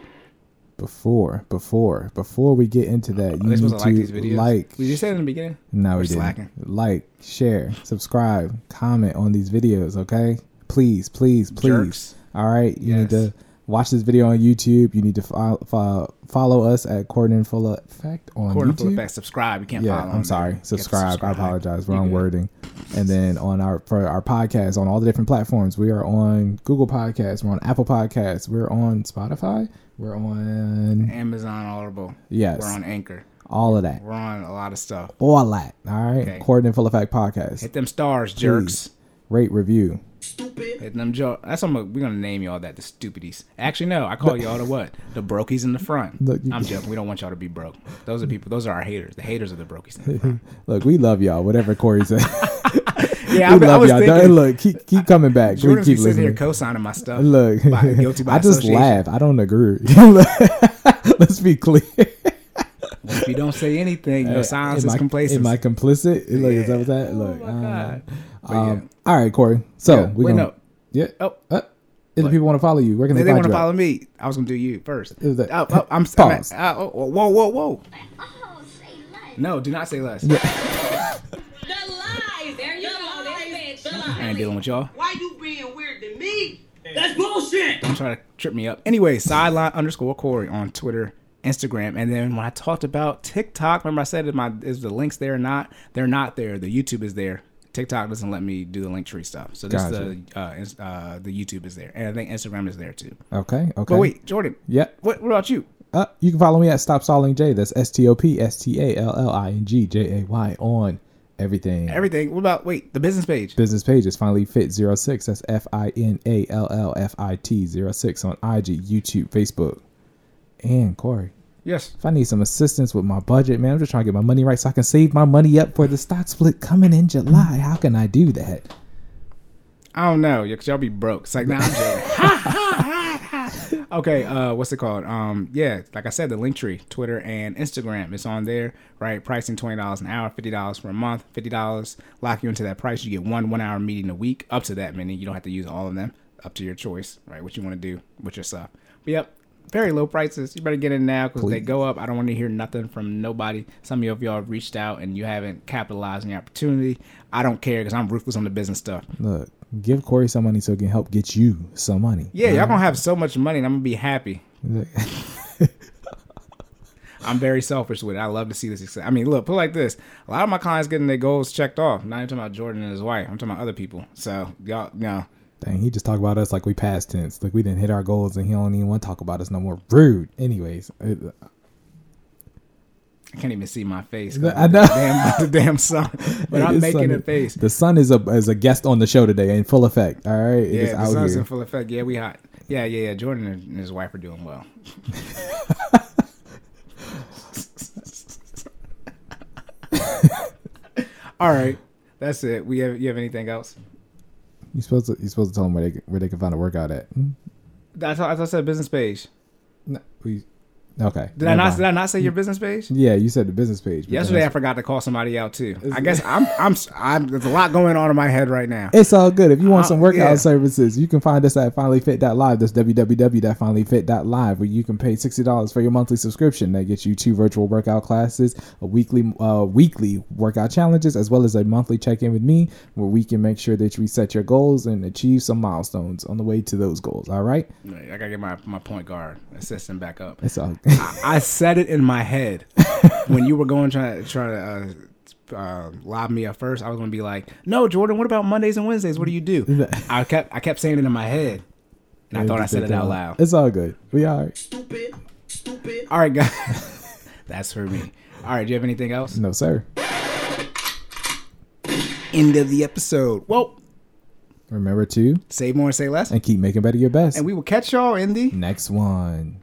Before, before, before we get into that, oh, you need to like these videos? like. Did you say in the beginning? No, We're we didn't. slacking. Like, share, subscribe, comment on these videos. Okay, please, please, please. Jerks. All right, you need to watch this video on YouTube. You need to fo- fo- follow us at Corden Full Effect on Quarter YouTube. full effect. Subscribe. You can't Yeah, follow. I'm sorry. there. You Subscribe. I apologize. Wrong good. wording. And then on our for our podcast on all the different platforms, we are on Google Podcasts. We're on Apple Podcasts. We're on Spotify. We're on Amazon Audible. Yes. We're on Anchor. all of that. We're on a lot of stuff. All that. All right. Okay. Corden Full Effect Podcast. Hit them stars, jerks. Rate review. Stupid. Hit them jo- That's what I'm, we're gonna name y'all that. The stupidies. Actually, no. I call y'all the what? The brokies in the front. Look, you- I'm joking. We don't want y'all to be broke. Those are people. Those are our haters. The haters are the brokies in the front. Look, we love y'all. Whatever Corey said. Yeah, we I, I love was y'all. thinking. Look, keep keep coming back. We Jordan's keep sitting here listening. co-signing my stuff. Look, by- guilty by I just laugh. I don't agree. Let's be clear. If you don't say anything, your silence is I, complacent. Am I complicit? Look, is that Yeah. what that? Look, Oh my uh, God. But um, all right, Corey. So Yeah, we wait, gonna no. yeah. Oh. uh, if the people want to follow you, where can They, follow? they, they find want to you? at? follow me. I was gonna do you first. Is that- Oh, oh, I'm, I'm at- oh, whoa, whoa, whoa. Oh, say less. No, do not say less. The lies. There you the go, lies. this bitch. The I ain't dealing with y'all. Why you being weird to me? That's bullshit. Don't try to trip me up. Anyway, sideline underscore Corey on Twitter, Instagram, and then when I talked about TikTok, remember I said is my is the links there or not? They're not there. The YouTube is there. TikTok doesn't let me do the link tree stuff. So this Gotcha. the uh, uh, the YouTube is there, and I think Instagram is there too. Okay. Okay. But wait, Jordan, Yeah. what, what about you? Uh, you can follow me at Stop Stalling J. That's S T O P S T A L L I N G J A Y on everything. Everything. What about wait the business page? Business page is finally fit 06. That's F I N A L L F I T 06 on IG, YouTube, Facebook. And Corey, Yes. if I need some assistance with my budget, man, I'm just trying to get my money right so I can save my money up for the stock split coming in July. How can I do that? I don't know. Yeah, cause y'all be broke. It's like, nah, I'm joking. okay, uh, what's it called? Um, yeah, like I said, the link tree, Twitter and Instagram, it's on there, right? Pricing twenty dollars an hour, fifty dollars for a month, fifty dollars lock you into that price. You get one one hour meeting a week, up to that many. You don't have to use all of them. Up to your choice, right? What you want to do with your stuff. But yep, very low prices. You better get in now because they go up. I don't want to hear nothing from nobody. Some of y'all have reached out and you haven't capitalized on your opportunity. I don't care because I'm ruthless on the business stuff. Look, give Corey some money so he can help get you some money. Yeah, y'all gonna have so much money, and I'm gonna be happy. I'm very selfish with it. I love to see the success. I mean, look, put it like this: a lot of my clients getting their goals checked off. Not even talking about Jordan and his wife. I'm talking about other people. So y'all, no, Dang, he just talked about us like we past tense. Like we didn't hit our goals and he don't even want to talk about us no more. Rude. Anyways, it- uh, I can't even see my face. I know. the damn, the damn sun, but I'm making son- a face. The sun is a is a guest on the show today in full effect. All right, it is Yeah, the sun's here. in full effect. Yeah, we hot. Yeah, yeah, yeah. Jordan and his wife are doing well. All right, that's it. We have you have anything else? You supposed to you supposed to tell them where they where they can find a workout at. Hmm? That's I thought I said business page. No, we, okay. Did I not? Did I not say your business page? Yeah, you said the business page. Yesterday I forgot to call somebody out too. I guess I'm I'm I'm. There's a lot going on in my head right now. It's all good. If you want Uh, some workout yeah. services, you can find us at finallyfit.live. That's www.finallyfit.live, where you can pay sixty dollars for your monthly subscription. That gets you two virtual workout classes, a weekly uh, weekly workout challenges, as well as a monthly check in with me, where we can make sure that you set your goals and achieve some milestones on the way to those goals. All right, I gotta get my, my point guard assistant back up. it's all. I, I said it in my head when you were going trying to try to uh, uh, lob me up first. I was gonna be like, "No, Jordan. What about Mondays and Wednesdays? What do you do?" I kept I kept saying it in my head, and I thought I said it out loud. It's all good. We all right. Stupid. Stupid. All right, guys, that's for me. All right, do you have anything else? No, sir. End of the episode. Well, Remember to say more, say less, and keep making better your best. and we will catch y'all in the Next one.